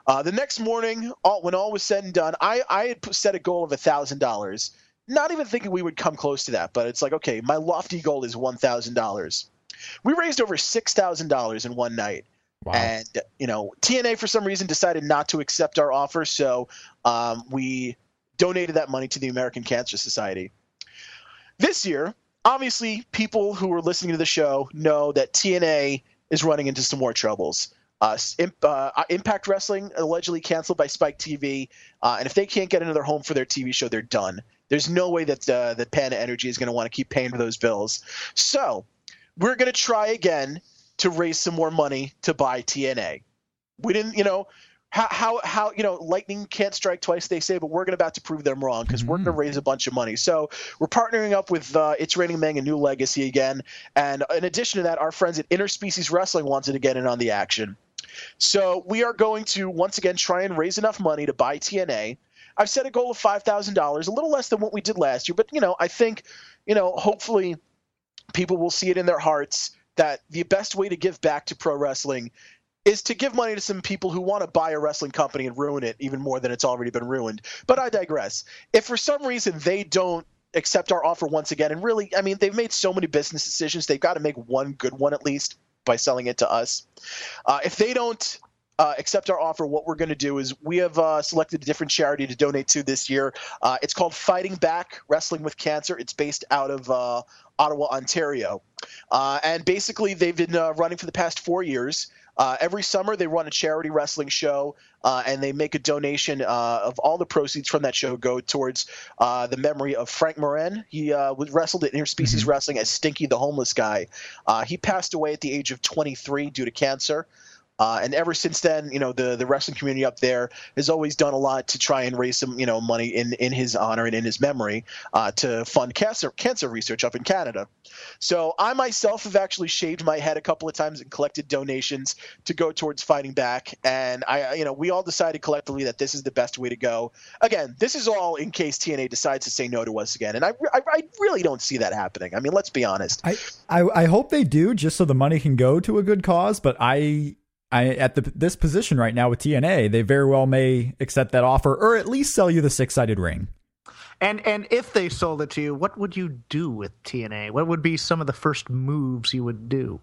Uh, the next morning, all, when all was said and done, I I had set a goal of a thousand dollars. Not even thinking we would come close to that, but it's like okay, my lofty goal is one thousand dollars. We raised over six thousand dollars in one night. Wow. And you know, TNA for some reason decided not to accept our offer, so um, we donated that money to the American Cancer Society. This year, obviously, people who are listening to the show know that TNA is running into some more troubles. Uh, Imp, uh, Impact Wrestling allegedly canceled by Spike TV, uh, and if they can't get another home for their TV show, they're done. There's no way that uh, that Panda Energy is going to want to keep paying for those bills. So we're going to try again to raise some more money to buy TNA. We didn't, you know, how how how you know lightning can't strike twice they say but we're going about to prove them wrong because mm-hmm. we're going to raise a bunch of money. So we're partnering up with uh, it's raining Meng and new legacy again. And in addition to that our friends at interspecies wrestling wanted to get in on the action. So we are going to once again try and raise enough money to buy tna i've set a goal of $5000 a little less than what we did last year but you know i think you know hopefully people will see it in their hearts that the best way to give back to pro wrestling is to give money to some people who want to buy a wrestling company and ruin it even more than it's already been ruined. But I digress. If for some reason they don't accept our offer once again, and really, I mean, they've made so many business decisions, they've got to make one good one at least by selling it to us. Uh, if they don't uh, accept our offer, what we're going to do is we have uh, selected a different charity to donate to this year. Uh, it's called Fighting Back Wrestling with Cancer. It's based out of uh, Ottawa, Ontario. Uh, and basically, they've been uh, running for the past four years. Uh, every summer, they run a charity wrestling show, uh, and they make a donation uh, of all the proceeds from that show go towards uh, the memory of Frank Moran. He uh, was wrestled at Interspecies mm-hmm. Wrestling as Stinky the Homeless Guy. Uh, he passed away at the age of 23 due to cancer. Uh, and ever since then, you know, the, the wrestling community up there has always done a lot to try and raise some, you know, money in, in his honor and in his memory uh, to fund cancer cancer research up in Canada. So I myself have actually shaved my head a couple of times and collected donations to go towards fighting back. And I, you know, we all decided collectively that this is the best way to go. Again, this is all in case TNA decides to say no to us again, and I, I, I really don't see that happening. I mean, let's be honest. I, I, I hope they do, just so the money can go to a good cause. But I I, at the, this position right now with TNA, they very well may accept that offer or at least sell you the six sided ring. And and if they sold it to you, what would you do with TNA? What would be some of the first moves you would do?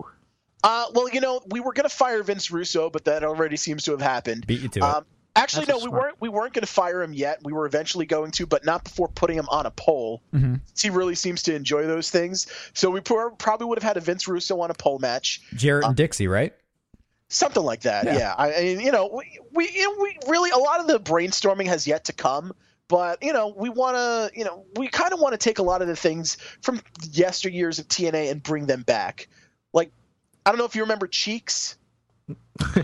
Uh, well, you know, we were going to fire Vince Russo, but that already seems to have happened. Beat you to um, it. Actually, That's no, we weren't. We weren't going to fire him yet. We were eventually going to, but not before putting him on a pole. Mm-hmm. He really seems to enjoy those things. So we probably would have had a Vince Russo on a pole match. Jarrett and um, Dixie, right? Something like that, yeah. yeah. I, I mean, you know, we, we, you know, we really a lot of the brainstorming has yet to come but you know we want to you know we kind of want to take a lot of the things from yesteryears of TNA and bring them back. Like I don't know if you remember Cheeks.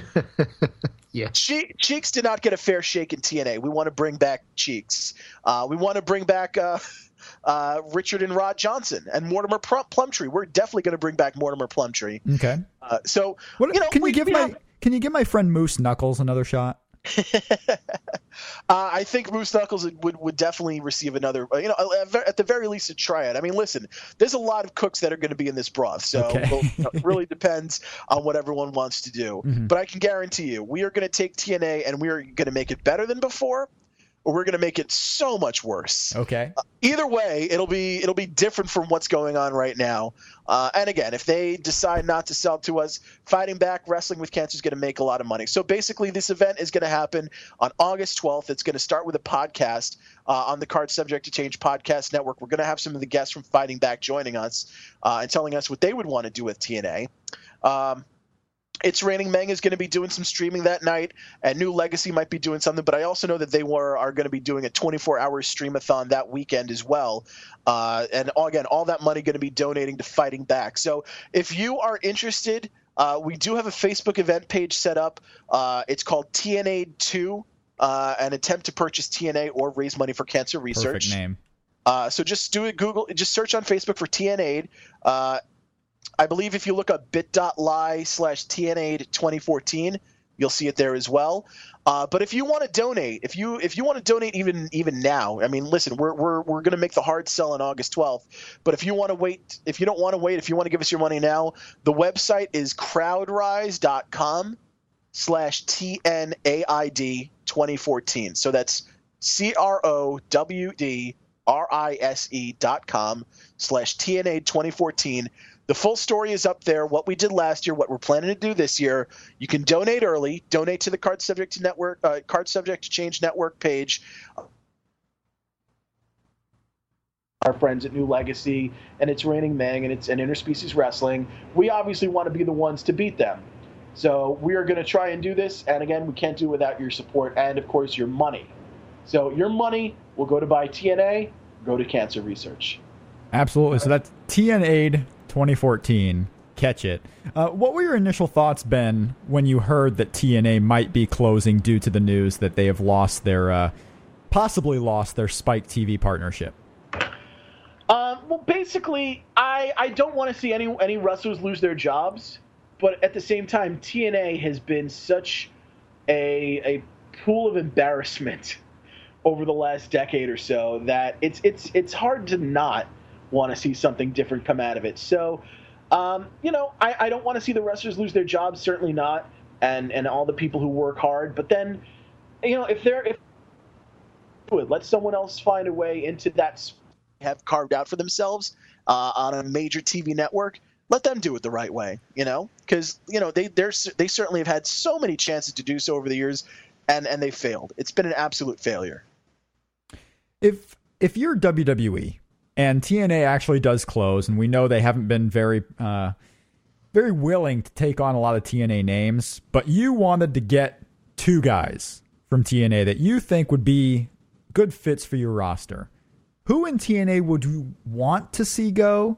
yeah, che- Cheeks did not get a fair shake in TNA. We want to bring back Cheeks. Uh, we want to bring back. Uh, uh, Richard and Rod Johnson and Mortimer Plumtree. We're definitely going to bring back Mortimer Plumtree. Okay. Uh, so what, you know, can we, you give my have... can you give my friend Moose Knuckles another shot? uh, I think Moose Knuckles would, would definitely receive another, uh, you know, at the very least, a try it. I mean, listen, there's a lot of cooks that are going to be in this broth, so okay. well, you know, it really depends on what everyone wants to do. Mm-hmm. But I can guarantee you, we are going to take TNA and we are going to make it better than before or we're going to make it so much worse. Okay. Uh, either way, it'll be it'll be different from what's going on right now. Uh, and again, if they decide not to sell to us, fighting back, wrestling with cancer is going to make a lot of money. So basically, this event is going to happen on August 12th. It's going to start with a podcast uh, on the Card Subject to Change podcast network. We're going to have some of the guests from Fighting Back joining us uh, and telling us what they would want to do with TNA. Um, it's Raining Meng is going to be doing some streaming that night, and New Legacy might be doing something. But I also know that they were are going to be doing a 24 hour streamathon that weekend as well. Uh, and again, all that money going to be donating to Fighting Back. So if you are interested Uh, we do have a Facebook event page set up. Uh, it's called TNA 2, uh, an attempt to purchase TNA or raise money for cancer research. Perfect name. Uh, so just do it. Google, just search on Facebook for TNA. I believe if you look up bit.ly slash TNA 2014, you'll see it there as well. Uh, but if you want to donate, if you if you want to donate even even now, I mean, listen, we're we're we're going to make the hard sell on August 12th. But if you want to wait, if you don't want to wait, if you want to give us your money now, the website is crowdrise.com slash TNAID 2014. So that's C R O W D R I S E dot com slash TNA 2014. The full story is up there. What we did last year, what we're planning to do this year. You can donate early. Donate to the Card Subject to Network, uh, Card Subject to Change Network page. Our friends at New Legacy, and it's Raining Meng, and it's an Interspecies Wrestling. We obviously want to be the ones to beat them. So we are going to try and do this. And again, we can't do it without your support and, of course, your money. So your money will go to buy TNA, go to cancer research. Absolutely. So that's TNAID 2014. Catch it. Uh, what were your initial thoughts, Ben, when you heard that TNA might be closing due to the news that they have lost their, uh, possibly lost their Spike TV partnership? Um, well, basically, I, I don't want to see any any wrestlers lose their jobs, but at the same time, TNA has been such a a pool of embarrassment over the last decade or so that it's it's it's hard to not want to see something different come out of it. So, um, you know, I, I don't want to see the wrestlers lose their jobs, certainly not, and and all the people who work hard. But then, you know, if they're if let someone else find a way into that have carved out for themselves uh, on a major TV network. Let them do it the right way, you know, because you know they they they certainly have had so many chances to do so over the years, and and they failed. It's been an absolute failure. If if you're WWE and TNA actually does close, and we know they haven't been very uh, very willing to take on a lot of TNA names, but you wanted to get two guys from TNA that you think would be good fits for your roster. Who in TNA would you want to see go?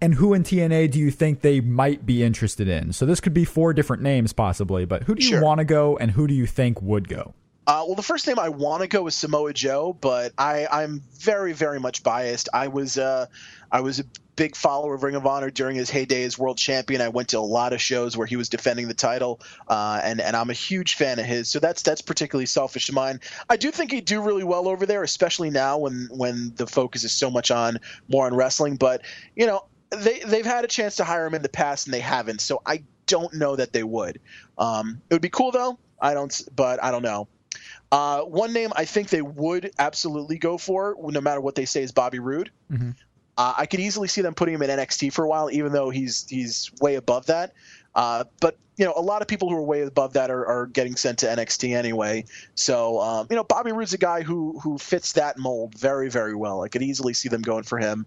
And who in TNA do you think they might be interested in? So this could be four different names possibly, but who do you Sure. want to go and who do you think would go? Uh, well, the first name I want to go is Samoa Joe, but I, I'm very, very much biased. I was, uh, I was a big follower of Ring of Honor during his heyday as world champion. I went to a lot of shows where he was defending the title, uh, and and I'm a huge fan of his. So that's that's particularly selfish of mine. I do think he'd do really well over there, especially now when when the focus is so much on more on wrestling. But you know, they they've had a chance to hire him in the past and they haven't. So I don't know that they would. Um, it would be cool though. I don't, but I don't know. Uh, one name I think they would absolutely go for, no matter what they say, is Bobby Roode. Mhm. Uh, I could easily see them putting him in NXT for a while, even though he's he's way above that. Uh, but you know, a lot of people who are way above that are, are getting sent to NXT anyway. So um, you know, Bobby Roode's a guy who who fits that mold very very well. I could easily see them going for him.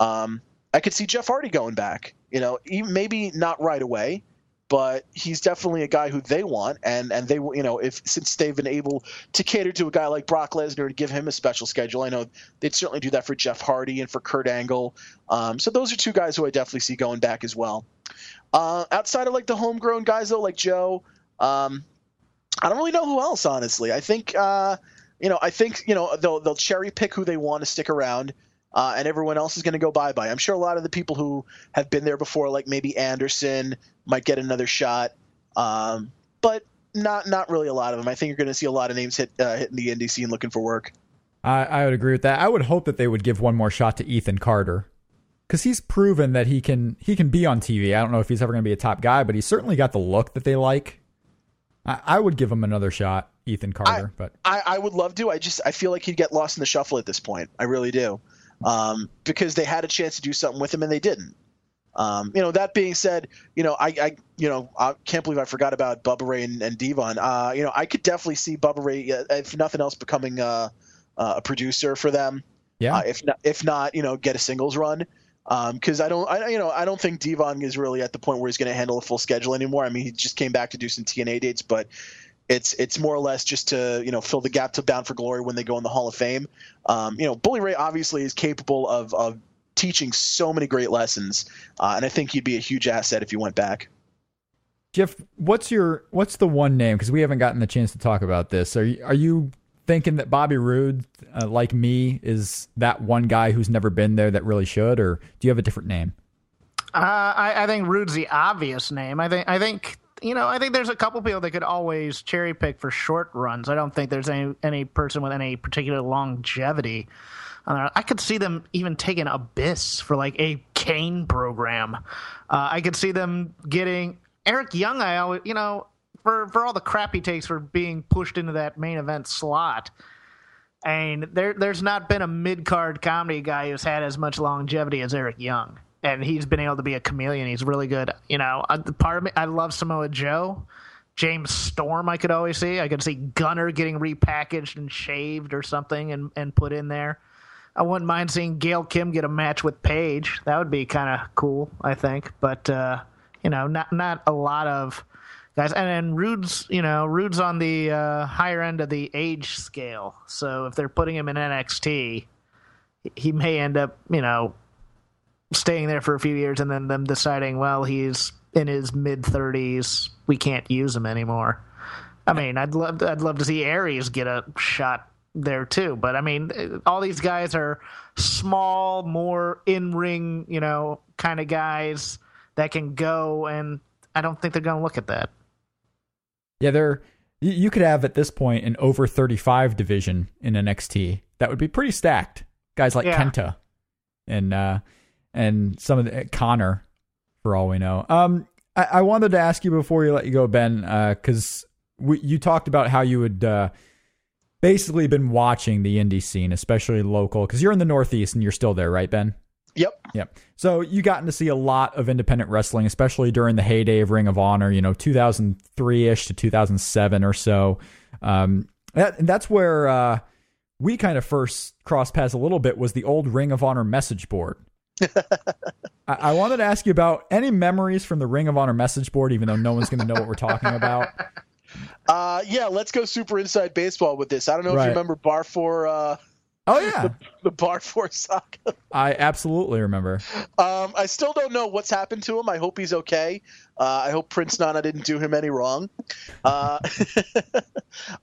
Um, I could see Jeff Hardy going back. You know, maybe not right away, but he's definitely a guy who they want, and and they you know if since they've been able to cater to a guy like Brock Lesnar to give him a special schedule, I know they'd certainly do that for Jeff Hardy and for Kurt Angle. Um, so those are two guys who I definitely see going back as well. Uh, outside of like the homegrown guys though, like Joe, um, I don't really know who else honestly. I think uh, you know I think you know they'll they'll cherry pick who they want to stick around. Uh, and everyone else is going to go bye bye. I'm sure a lot of the people who have been there before, like maybe Anderson, might get another shot, um, but not not really a lot of them. I think you're going to see a lot of names hit uh, hitting the indie scene looking for work. I, I would agree with that. I would hope that they would give one more shot to Ethan Carter because he's proven that he can he can be on TV. I don't know if he's ever going to be a top guy, but he's certainly got the look that they like. I, I would give him another shot, Ethan Carter. but I, I would love to. I just I feel like he'd get lost in the shuffle at this point. I really do, um, because they had a chance to do something with him and they didn't. Um, you know, that being said, you know, I, I you know, I can't believe I forgot about Bubba Ray and, and Devon. Uh, you know, I could definitely see Bubba Ray, uh, if nothing else, becoming uh, uh, a producer for them. yeah, Uh, if not, if not, you know, get a singles run. Because I don't, I you know, I don't think Devon is really at the point where he's going to handle a full schedule anymore. I mean, he just came back to do some TNA dates, but it's it's more or less just to you know fill the gap to Bound for Glory when they go in the Hall of Fame. Um, you know, Bully Ray obviously is capable of of teaching so many great lessons, uh, and I think he'd be a huge asset if you went back. Jeff, what's your what's the one name? Because we haven't gotten the chance to talk about this. Are you, are you thinking that Bobby Roode, uh, like me, is that one guy who's never been there that really should, or do you have a different name? Uh, I, I think Roode's the obvious name. I think I think you know I think there's a couple people that could always cherry pick for short runs. I don't think there's any any person with any particular longevity. Uh, I could see them even taking Abyss for like a Kane program. Uh, I could see them getting Eric Young. I always, you know, for for all the crap he takes for being pushed into that main event slot. And there, there's not been a mid card comedy guy who's had as much longevity as Eric Young, and he's been able to be a chameleon. He's really good. You know, uh, part of me, I love Samoa Joe. James Storm, I could always see. I could see Gunner getting repackaged and shaved or something and, and put in there. I wouldn't mind seeing Gail Kim get a match with Paige. That would be kind of cool, I think. But uh, you know, not not a lot of guys. And then Roode's, you know, Roode's on the uh, higher end of the age scale. So if they're putting him in NXT, he may end up, you know, staying there for a few years and then them deciding, well, he's in his mid 30s, we can't use him anymore. I mean, I'd love to, I'd love to see Aries get a shot there too. But I mean, all these guys are small, more in ring, you know, kind of guys that can go, and I don't think they're going to look at that. Yeah, they're. You could have at this point an over 35 division in NXT. That would be pretty stacked. Guys like yeah. Kenta and uh, and some of the Connor, for all we know. Um, I, I wanted to ask you before you let you go, Ben, because uh, you talked about how you would uh, basically been watching the indie scene, especially local, because you're in the Northeast and you're still there, right, Ben? Yep. Yep. So you gotten to see a lot of independent wrestling, especially during the heyday of Ring of Honor, you know, 2003 ish to 2007 or so. Um, that, that's where uh, we kind of first crossed paths a little bit was the old Ring of Honor message board. I, I wanted to ask you about any memories from the Ring of Honor message board, even though no one's going to know what we're talking about. Uh, yeah, let's go super inside baseball with this. I don't know right. if you remember Bar for. Uh, oh yeah, the, the Bar Four saga. I absolutely remember. Um, I still don't know what's happened to him. I hope he's okay. Uh, I hope Prince Nana didn't do him any wrong. Uh,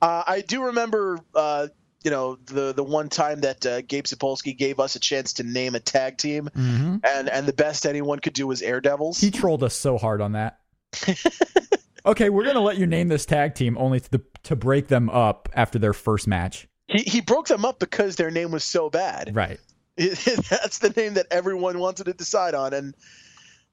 uh, I do remember uh, you know the the one time that uh, Gabe Sapolsky gave us a chance to name a tag team, mm-hmm. and and the best anyone could do was Air Devils. He trolled us so hard on that okay, we're gonna let you name this tag team only to to break them up after their first match. He he broke them up because their name was so bad. Right. That's the name that everyone wanted to decide on, and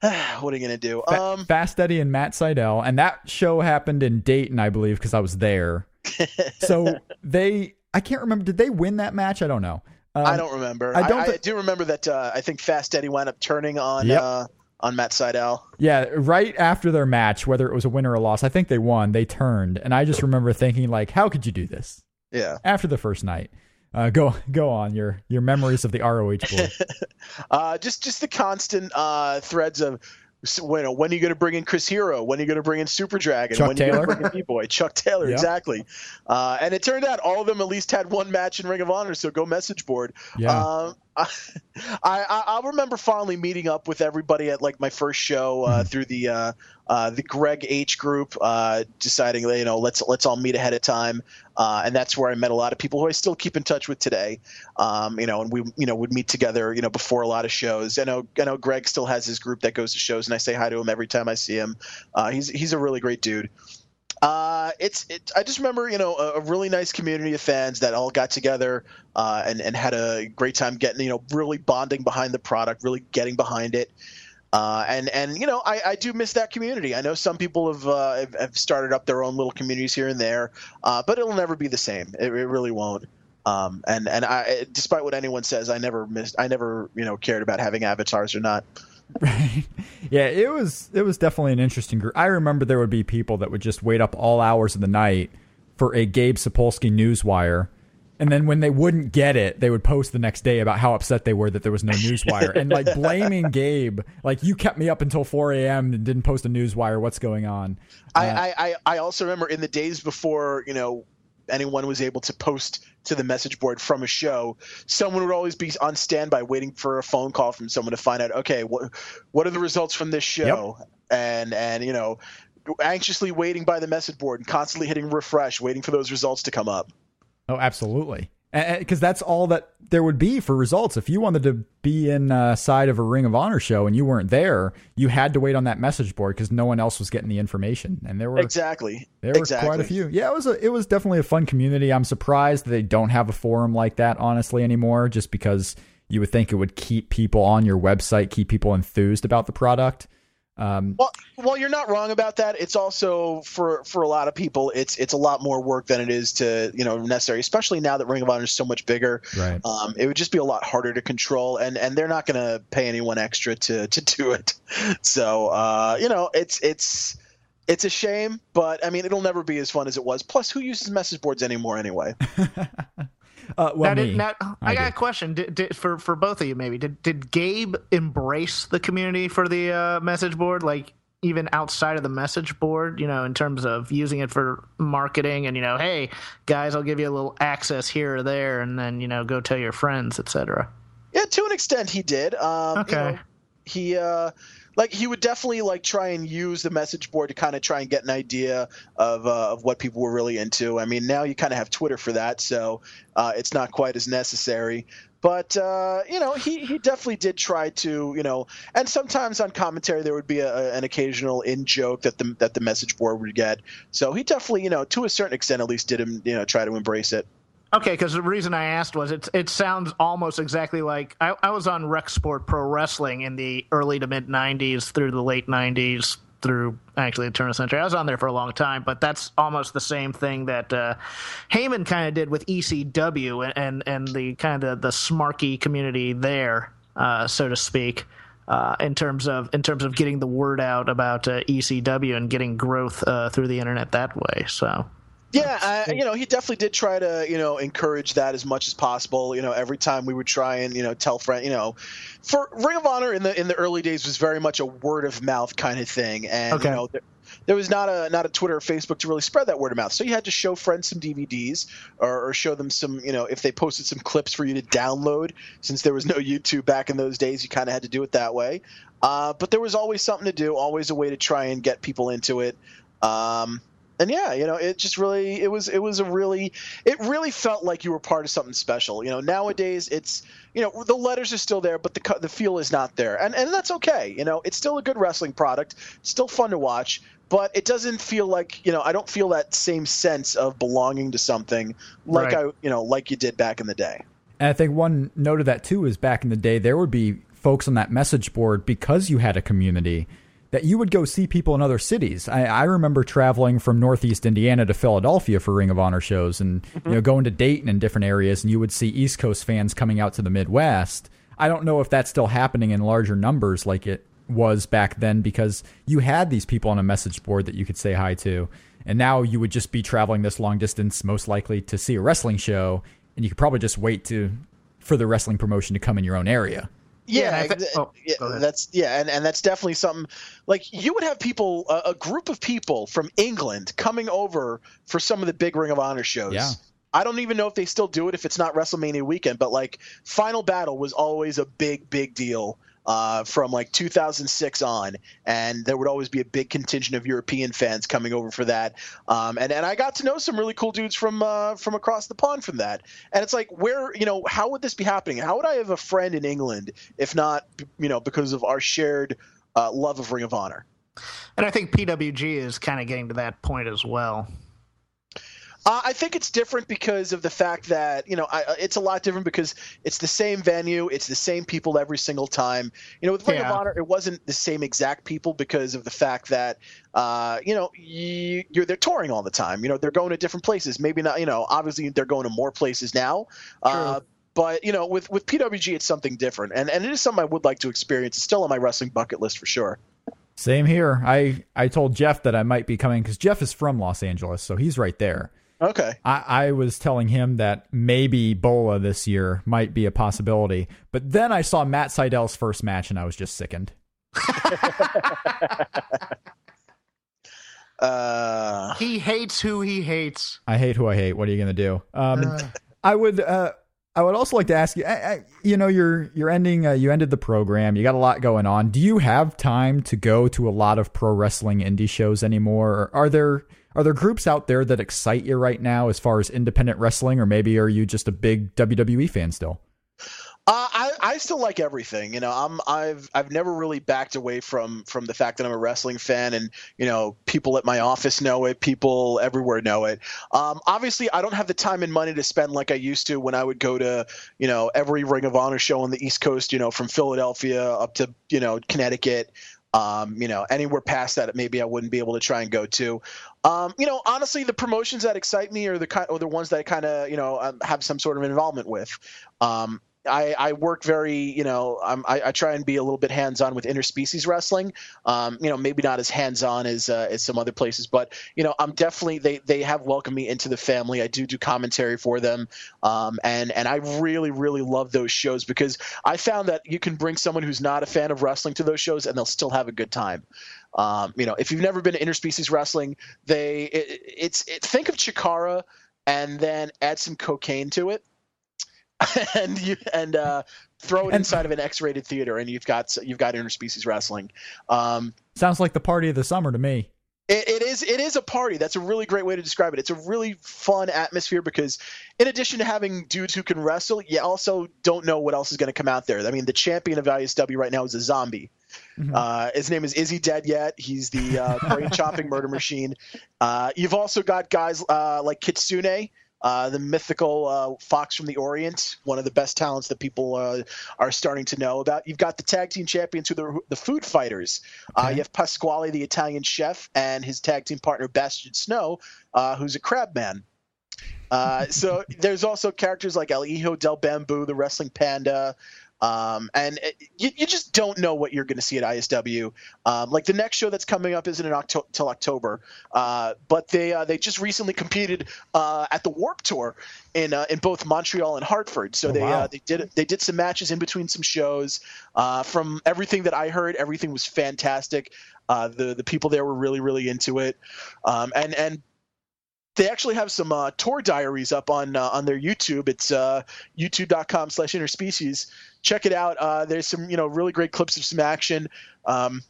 what are you gonna do? Um, Fast Eddie and Matt Sydal, and that show happened in Dayton, I believe, because I was there. so they, I can't remember. Did they win that match? I don't know. Um, I don't remember. I don't. Th- I, I, do remember that. Uh, I think Fast Eddie wound up turning on. Yep. Uh, on Matt Sydal. Yeah, right after their match, whether it was a win or a loss, I think they won. They turned, and I just remember thinking, like, how could you do this? Yeah. After the first night, uh, go go on your your memories of the ROH board. uh, just just the constant uh, threads of when, when are you going to bring in Chris Hero? When are you going to bring in Super Dragon? Chuck when Taylor? are you going to bring in B-Boy? Chuck Taylor, yeah. exactly. Uh, and it turned out all of them at least had one match in Ring of Honor, so go message board. Yeah. Uh, I, I, I remember fondly meeting up with everybody at like my first show uh, mm. through the uh, uh, the Greg H group, uh, deciding you know let's let's all meet ahead of time, uh, and that's where I met a lot of people who I still keep in touch with today. Um, you know, and we you know would meet together you know before a lot of shows. I know I know Greg still has his group that goes to shows, and I say hi to him every time I see him. Uh, he's he's a really great dude. Uh, it's it, I just remember you know a, a, really nice community of fans that all got together uh, and and had a great time getting you know really bonding behind the product, really getting behind it. Uh, and and you know I, I do miss that community. I know some people have uh, have, started up their own little communities here and there, uh, but it'll never be the same. It, it really won't. Um, and and I, despite what anyone says, I never missed. I never you know cared about having avatars or not. Right. Yeah, it was it was definitely an interesting group. I remember there would be people that would just wait up all hours of the night for a Gabe Sapolsky newswire. And then when they wouldn't get it, they would post the next day about how upset they were that there was no newswire and like blaming Gabe, like you kept me up until 4 a.m. and didn't post a newswire. What's going on? Uh, I, I I also remember in the days before you know anyone was able to post to the message board from a show, someone would always be on standby waiting for a phone call from someone to find out, okay, what what are the results from this show? Yep. And and you know, anxiously waiting by the message board and constantly hitting refresh, waiting for those results to come up. Oh, absolutely. Because that's all that there would be for results. If you wanted to be inside uh, of a Ring of Honor show and you weren't there, you had to wait on that message board because no one else was getting the information. And there were exactly there were exactly. quite a few. Yeah, it was a, it was definitely a fun community. I'm surprised they don't have a forum like that honestly anymore, just because you would think it would keep people on your website, keep people enthused about the product. Um, well, well, you're not wrong about that. It's also for for a lot of people, it's it's a lot more work than it is to you know necessary. Especially now that Ring of Honor is so much bigger, right? Um, it would just be a lot harder to control, and and they're not going to pay anyone extra to to do it. So uh, you know, it's it's it's a shame, but I mean, it'll never be as fun as it was. Plus, who uses message boards anymore anyway? Uh, well, now, me. Now, I, I got a question did, did, for for both of you. Maybe did did Gabe embrace the community for the uh, message board? Like even outside of the message board, you know, in terms of using it for marketing and you know, hey guys, I'll give you a little access here or there, and then you know, go tell your friends, etc. Yeah, to an extent, he did. Um, okay. You know, he uh, like he would definitely like try and use the message board to kind of try and get an idea of uh, of what people were really into. I mean, now you kind of have Twitter for that, so uh, it's not quite as necessary. But uh, you know, he, he definitely did try to you know, and sometimes on commentary there would be a, an occasional in joke that the that the message board would get. So he definitely you know to a certain extent at least did him you know try to embrace it. Okay, because the reason I asked was it it sounds almost exactly like I, I was on Rec Sport Pro Wrestling in the early to mid '90s through the late '90s through actually the turn of the century. I was on there for a long time, but that's almost the same thing that uh, Heyman kind of did with ECW and, and and the kind of the smarky community there, uh, so to speak. Uh, in terms of in terms of getting the word out about uh, ECW and getting growth uh, through the internet that way, so yeah, I, you know, he definitely did try to, you know, encourage that as much as possible. You know, every time we would try and, you know, tell friends, you know, for Ring of Honor in the in the early days was very much a word of mouth kind of thing, and okay. you know, there, there, was not a not a Twitter or Facebook to really spread that word of mouth. So you had to show friends some DVDs or, or show them some, you know, if they posted some clips for you to download. Since there was no YouTube back in those days, you kind of had to do it that way. Uh, but there was always something to do, always a way to try and get people into it. Um, and yeah, you know, it just really it was it was a really it really felt like you were part of something special. You know, nowadays it's you know the letters are still there, but the the feel is not there, and and that's okay. You know, it's still a good wrestling product, still fun to watch, but it doesn't feel like you know I don't feel that same sense of belonging to something like right. I you know like you did back in the day. And I think one note of that too is back in the day there would be folks on that message board because you had a community that you would go see people in other cities. I, I, remember traveling from Northeast Indiana to Philadelphia for Ring of Honor shows, and mm-hmm. you know going to Dayton and different areas, and you would see East Coast fans coming out to the Midwest. I don't know if that's still happening in larger numbers like it was back then because you had these people on a message board that you could say hi to, and now you would just be traveling this long distance, most likely to see a wrestling show, and you could probably just wait to for the wrestling promotion to come in your own area. Yeah, yeah, oh, yeah that's yeah, and, and that's definitely something. Like you would have people, a, a, group of people from England coming over for some of the big Ring of Honor shows. Yeah. I don't even know if they still do it if it's not WrestleMania weekend, but like Final Battle was always a big, big deal uh, from like 2006 on, and there would always be a big contingent of European fans coming over for that. Um, and and I got to know some really cool dudes from uh, from across the pond from that. And it's like, where you know, how would this be happening? How would I have a friend in England if not, you know, because of our shared uh, love of Ring of Honor? And I think PWG is kind of getting to that point as well. Uh, I think it's different because of the fact that you know I, uh, it's a lot different because it's the same venue, it's the same people every single time. You know, with Ring yeah. of Honor, it wasn't the same exact people because of the fact that uh, you know you, are they're touring all the time. You know, they're going to different places. Maybe not. You know, obviously they're going to more places now. Uh, but you know, with with PWG, it's something different, and and it is something I would like to experience. It's still on my wrestling bucket list for sure. Same here. I I told Jeff that I might be coming because Jeff is from Los Angeles, so he's right there. Okay. I, I, was telling him that maybe Bola this year might be a possibility, but then I saw Matt Sydal's first match and I was just sickened. uh, he hates who he hates. I hate who I hate. What are you going to do? Um, uh. I would. Uh, I would also like to ask you. I, I, you know, you're you're ending. Uh, you ended the program. You got a lot going on. Do you have time to go to a lot of pro wrestling indie shows anymore? Or are there are there groups out there that excite you right now as far as independent wrestling, or maybe are you just a big WWE fan still? Uh, I, I still like everything. You know, I'm I've I've never really backed away from from the fact that I'm a wrestling fan, and you know, people at my office know it, people everywhere know it. Um, obviously, I don't have the time and money to spend like I used to when I would go to you know every Ring of Honor show on the East Coast. You know, from Philadelphia up to you know Connecticut. Um, you know, anywhere past that, maybe I wouldn't be able to try and go to. Um, you know, honestly, the promotions that excite me are the kind, or the ones that I kind of, you know, um, have some sort of involvement with. Um, I, I work very, you know, I, I try and be a little bit hands-on with interspecies wrestling. Um, you know, maybe not as hands-on as uh, as some other places, but you know, I'm definitely they they have welcomed me into the family. I do do commentary for them, um, and and I really really love those shows because I found that you can bring someone who's not a fan of wrestling to those shows and they'll still have a good time. Um, you know, if you've never been to interspecies wrestling, they it, it's it, think of Chikara and then add some cocaine to it and you and uh, throw it inside of an X-rated theater, and you've got you've got interspecies wrestling. Um, Sounds like the party of the summer to me. It, it is it is a party. That's a really great way to describe it. It's a really fun atmosphere because, in addition to having dudes who can wrestle, you also don't know what else is going to come out there. I mean, the champion of ISW right now is a zombie. Mm-hmm. Uh, his name is Is he dead yet? He's the uh, brain chopping murder machine. Uh, you've also got guys uh, like Kitsune uh, the mythical uh, Fox from the Orient, one of the best talents that people uh, are starting to know about. You've got the tag team champions who are the, the food fighters. Uh, okay. you have Pasquale, the Italian chef, and his tag team partner, Bastion Snow, uh, who's a crab man. Uh, so there's also characters like El Hijo del Bamboo, the wrestling panda, um, and it, you, you, just don't know what you're going to see at ISW. Um, like the next show that's coming up isn't until October, uh, but they uh, they just recently competed uh, at the Warped Tour in uh, in both Montreal and Hartford. So oh, they wow. Uh, they did they did some matches in between some shows. Uh, from everything that I heard, everything was fantastic. the the people there were really really into it, um, and and they actually have some uh, tour diaries up on uh, on their YouTube. It's uh, youtube.com slash interspecies. Check it out. Uh, there's some you know really great clips of some action. Um,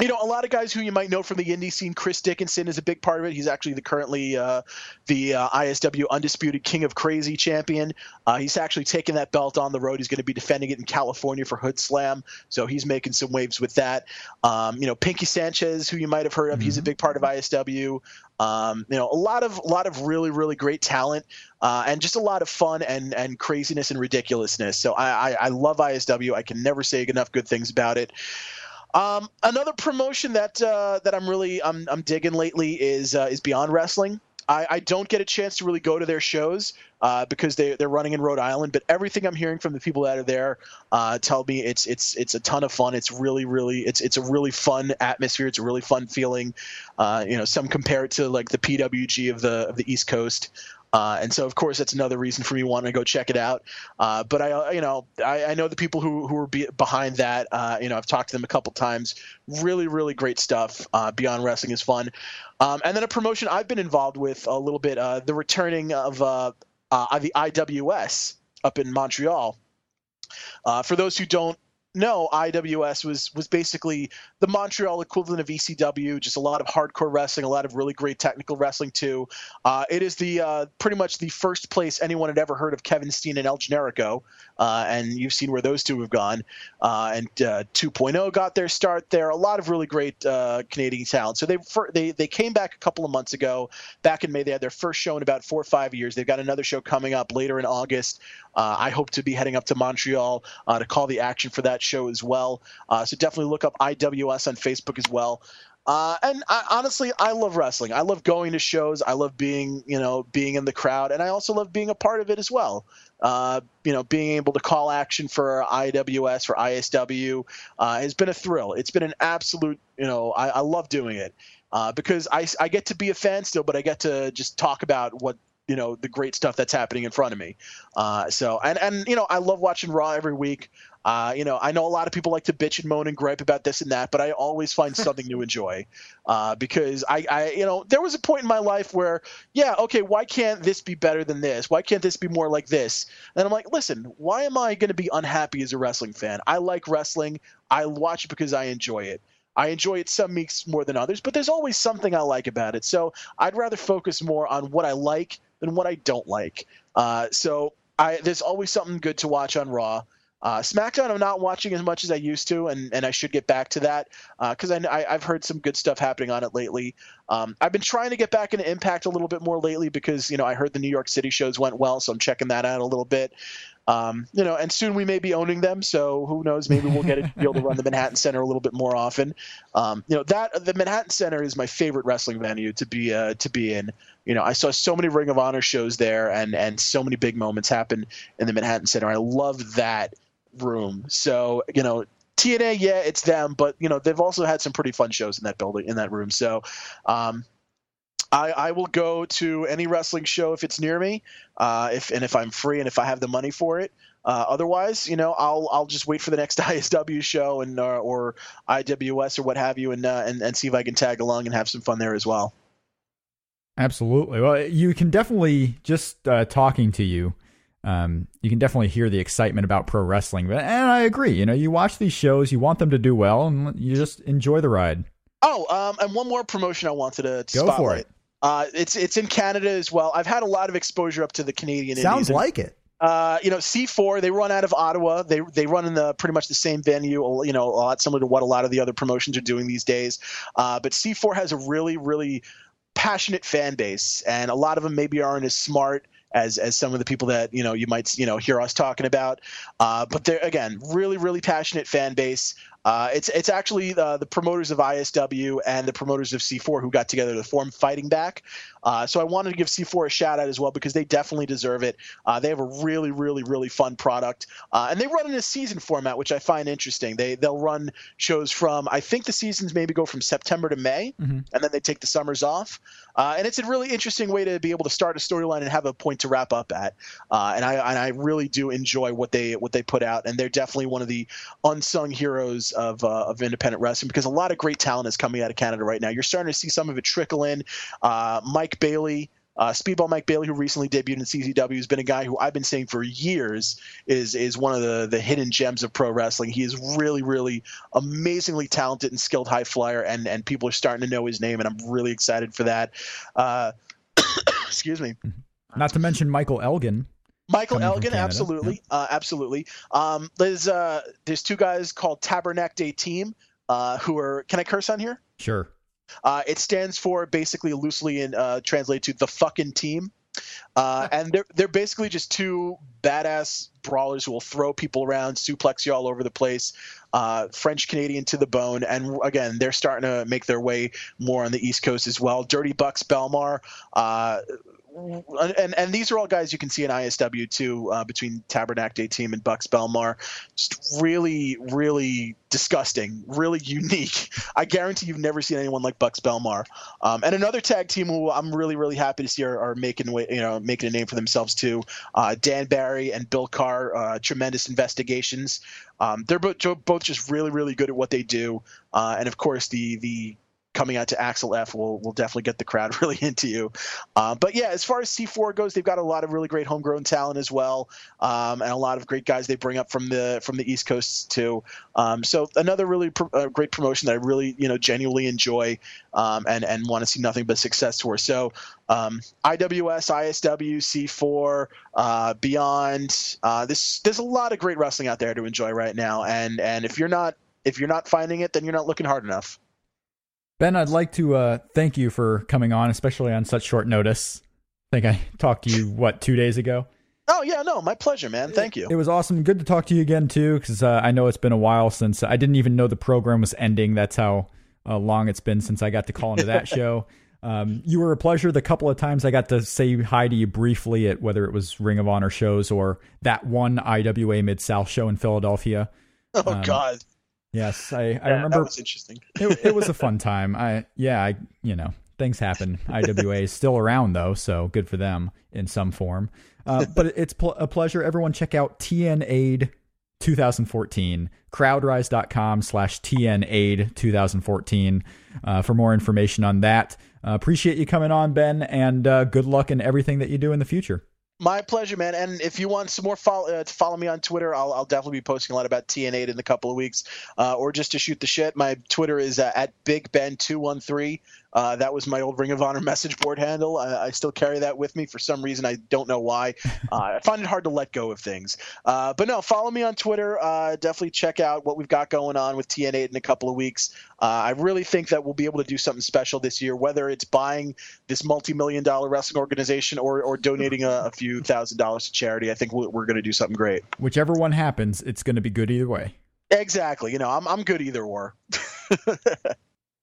you know, a lot of guys who you might know from the indie scene. Chris Dickinson is a big part of it. He's actually the currently uh, the uh, ISW undisputed King of Crazy champion. Uh, he's actually taken that belt on the road. He's going to be defending it in California for Hood Slam, so he's making some waves with that. Um, you know, Pinky Sanchez, who you might have heard of, mm-hmm. he's a mm-hmm. big part of ISW. Um, you know, a lot of a lot of really really great talent, uh, and just a lot of fun and and craziness and ridiculousness. So I, I, I love ISW. I can never say enough good things about it. Um, another promotion that uh, that I'm really I'm, I'm digging lately is uh, is Beyond Wrestling. I, I, don't get a chance to really go to their shows uh, because they they're running in Rhode Island. But everything I'm hearing from the people that are there uh, tell me it's it's it's a ton of fun. It's really really it's it's a really fun atmosphere. It's a really fun feeling. Uh, you know, some compare it to like the PWG of the of the East Coast. Uh, and so, of course, that's another reason for me wanting to go check it out. Uh, but I, uh, you know, I, I, know the people who who are be behind that. Uh, you know, I've talked to them a couple times. Really, really great stuff. Uh, Beyond Wrestling is fun. Um, and then a promotion I've been involved with a little bit. Uh, the returning of the IWS up in Montreal. for those who don't no, IWS was was basically the Montreal equivalent of ECW. Just a lot of hardcore wrestling, a lot of really great technical wrestling too. Uh, it is the uh, pretty much the first place anyone had ever heard of Kevin Steen and El Generico, uh, and you've seen where those two have gone. Uh, and uh, 2.0 got their start there. A lot of really great uh, Canadian talent. So they they they came back a couple of months ago. Back in May, they had their first show in about four or five years. They've got another show coming up later in August. I hope to be heading up to Montreal to call the action for that show as well. So definitely look up IWS on Facebook as well. Uh, and I, honestly, I love wrestling. I love going to shows. I love being, you know, being in the crowd, and I also love being a part of it as well. Uh, you know, being able to call action for IWS for ISW uh, has been a thrill. It's been an absolute, you know, I, I love doing it uh, because I, I get to be a fan still, but I get to just talk about what you know the great stuff that's happening in front of me. Uh, so and and you know I love watching Raw every week. Uh, you know, I know a lot of people like to bitch and moan and gripe about this and that, but I always find something to enjoy uh, because I, I, you know, there was a point in my life where, yeah, okay, why can't this be better than this? Why can't this be more like this? And I'm like, listen, why am I going to be unhappy as a wrestling fan? I like wrestling. I watch it because I enjoy it. I enjoy it some weeks more than others, but there's always something I like about it. So I'd rather focus more on what I like than what I don't like. Uh, so I, there's always something good to watch on Raw. Uh, SmackDown, I'm not watching as much as I used to, and, and I should get back to that because uh, I, have heard some good stuff happening on it lately. Um, I've been trying to get back into Impact a little bit more lately because you know I heard the New York City shows went well, so I'm checking that out a little bit. Um, you know, and soon we may be owning them, so who knows? Maybe we'll get to be able to run the Manhattan Center a little bit more often. Um, you know, that the Manhattan Center is my favorite wrestling venue to be uh, to be in. You know, I saw so many Ring of Honor shows there, and and so many big moments happen in the Manhattan Center. I love that room. So you know, TNA, yeah, it's them, but you know they've also had some pretty fun shows in that building in that room. So. Um, I, I, will go to any wrestling show if it's near me, uh, if and if I'm free and if I have the money for it. Uh, otherwise, you know, I'll I'll just wait for the next ISW show and uh, or IWS or what have you, and, uh, and and see if I can tag along and have some fun there as well. Absolutely. Well, you can definitely just uh, talking to you um, you can definitely hear the excitement about pro wrestling. And I agree. You know, you watch these shows, you want them to do well, and you just enjoy the ride. Oh, um, and one more promotion I wanted to, to go spotlight. for it. Uh, it's it's in Canada as well. I've had a lot of exposure up to the Canadian. Sounds Indies. like it. Uh, you know, C4 they run out of Ottawa. They they run in the pretty much the same venue. You know, a lot similar to what a lot of the other promotions are doing these days. Uh, but C4 has a really really passionate fan base, and a lot of them maybe aren't as smart as as some of the people that you know you might you know hear us talking about. Uh, but they're again really really passionate fan base. Uh, it's it's actually uh, the promoters of ISW and the promoters of C4 who got together to form Fighting Back. Uh, so I wanted to give C4 a shout out as well because they definitely deserve it. Uh, they have a really really really fun product, uh, and they run in a season format, which I find interesting. They they'll run shows from I think the seasons maybe go from September to May, mm-hmm. and then they take the summers off. Uh, and it's a really interesting way to be able to start a storyline and have a point to wrap up at. and I and I really do enjoy what they what they put out, and they're definitely one of the unsung heroes of uh, of independent wrestling because a lot of great talent is coming out of Canada right now. You're starting to see some of it trickle in. Uh, Mike Bailey. Uh, Speedball Mike Bailey, who recently debuted in CZW, has been a guy who I've been saying for years is is one of the the hidden gems of pro wrestling. He is really, really amazingly talented and skilled high flyer, and and people are starting to know his name, and I'm really excited for that. Uh, excuse me. Not to mention Michael Elgin. Michael Elgin, absolutely, yeah. uh, absolutely. Um, there's uh, there's two guys called Tabarnak de Team uh, who are. Can I curse on here? Sure. Uh, it stands for basically loosely in uh, translated to the fucking team. Uh, and they're they're basically just two badass brawlers who will throw people around, suplex you all over the place, uh, French Canadian to the bone. And again, they're starting to make their way more on the East Coast as well. Dirty Buxx Belmar, uh, and and these are all guys you can see in ISW too, uh, between Tabarnak de Team and Buxx Belmar. Just really, really disgusting, really unique. I guarantee you've never seen anyone like Buxx Belmar. Um, and another tag team who I'm really, really happy to see are, are making you know making a name for themselves too. Uh, Dan Barry and Bill Carr, uh, tremendous investigations. Um, they're both, both just really, really good at what they do. Uh, and of course, the the coming out to Axel F will will definitely get the crowd really into you. Uh, but yeah, as far as C4 goes, they've got a lot of really great homegrown talent as well, um, and a lot of great guys they bring up from the from the East Coast too. Um, so another really uh, great promotion that I really you know genuinely enjoy um, and and want to see nothing but success for. So um, IWS, ISW, C4, uh, Beyond. Uh, this there's a lot of great wrestling out there to enjoy right now, and and if you're not if you're not finding it, then you're not looking hard enough. Ben, I'd like to uh, thank you for coming on, especially on such short notice. I think I talked to you what two days ago. Oh yeah, no, my pleasure, man. Thank you. It was awesome. Good to talk to you again too, because uh, I know it's been a while since I didn't even know the program was ending. That's how uh, long it's been since I got to call into that show. Um, you were a pleasure. The couple of times I got to say hi to you briefly at whether it was Ring of Honor shows or that one IWA Mid South show in Philadelphia. Oh um, God. Yes, I, I remember. That was interesting. it, it was a fun time. I yeah, I you know things happen. IWA is still around though, so good for them in some form. Uh, but it's pl- a pleasure. Everyone check out TN Aid 2014 crowdrise.com slash tnaid 2014 uh, for more information on that uh, appreciate you coming on ben and uh, good luck in everything that you do in the future my pleasure, man. And if you want some more follow, uh, follow me on Twitter. I'll, I'll, definitely be posting a lot about TN8 in a couple of weeks, uh, or just to shoot the shit. My Twitter is uh, at Big Ben two one three. Uh, that was my old Ring of Honor message board handle. I, I, still carry that with me for some reason. I don't know why. Uh, I find it hard to let go of things. Uh, but no, follow me on Twitter. Uh, definitely check out what we've got going on with TN8 in a couple of weeks. Uh, I really think that we'll be able to do something special this year, whether it's buying this multi-million dollar wrestling organization or, or donating a, a few thousand dollars to charity. I think we're, we're going to do something great. Whichever one happens, it's going to be good either way. Exactly. You know, I'm I'm good either or.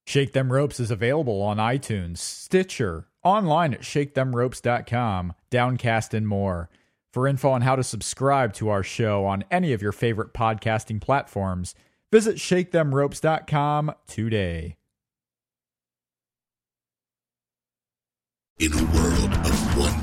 Shake Them Ropes is available on iTunes, Stitcher, online at shakethemropes.com, Downcast, and more. For info on how to subscribe to our show on any of your favorite podcasting platforms, visit shakethemropes.com today. In a world of 1 million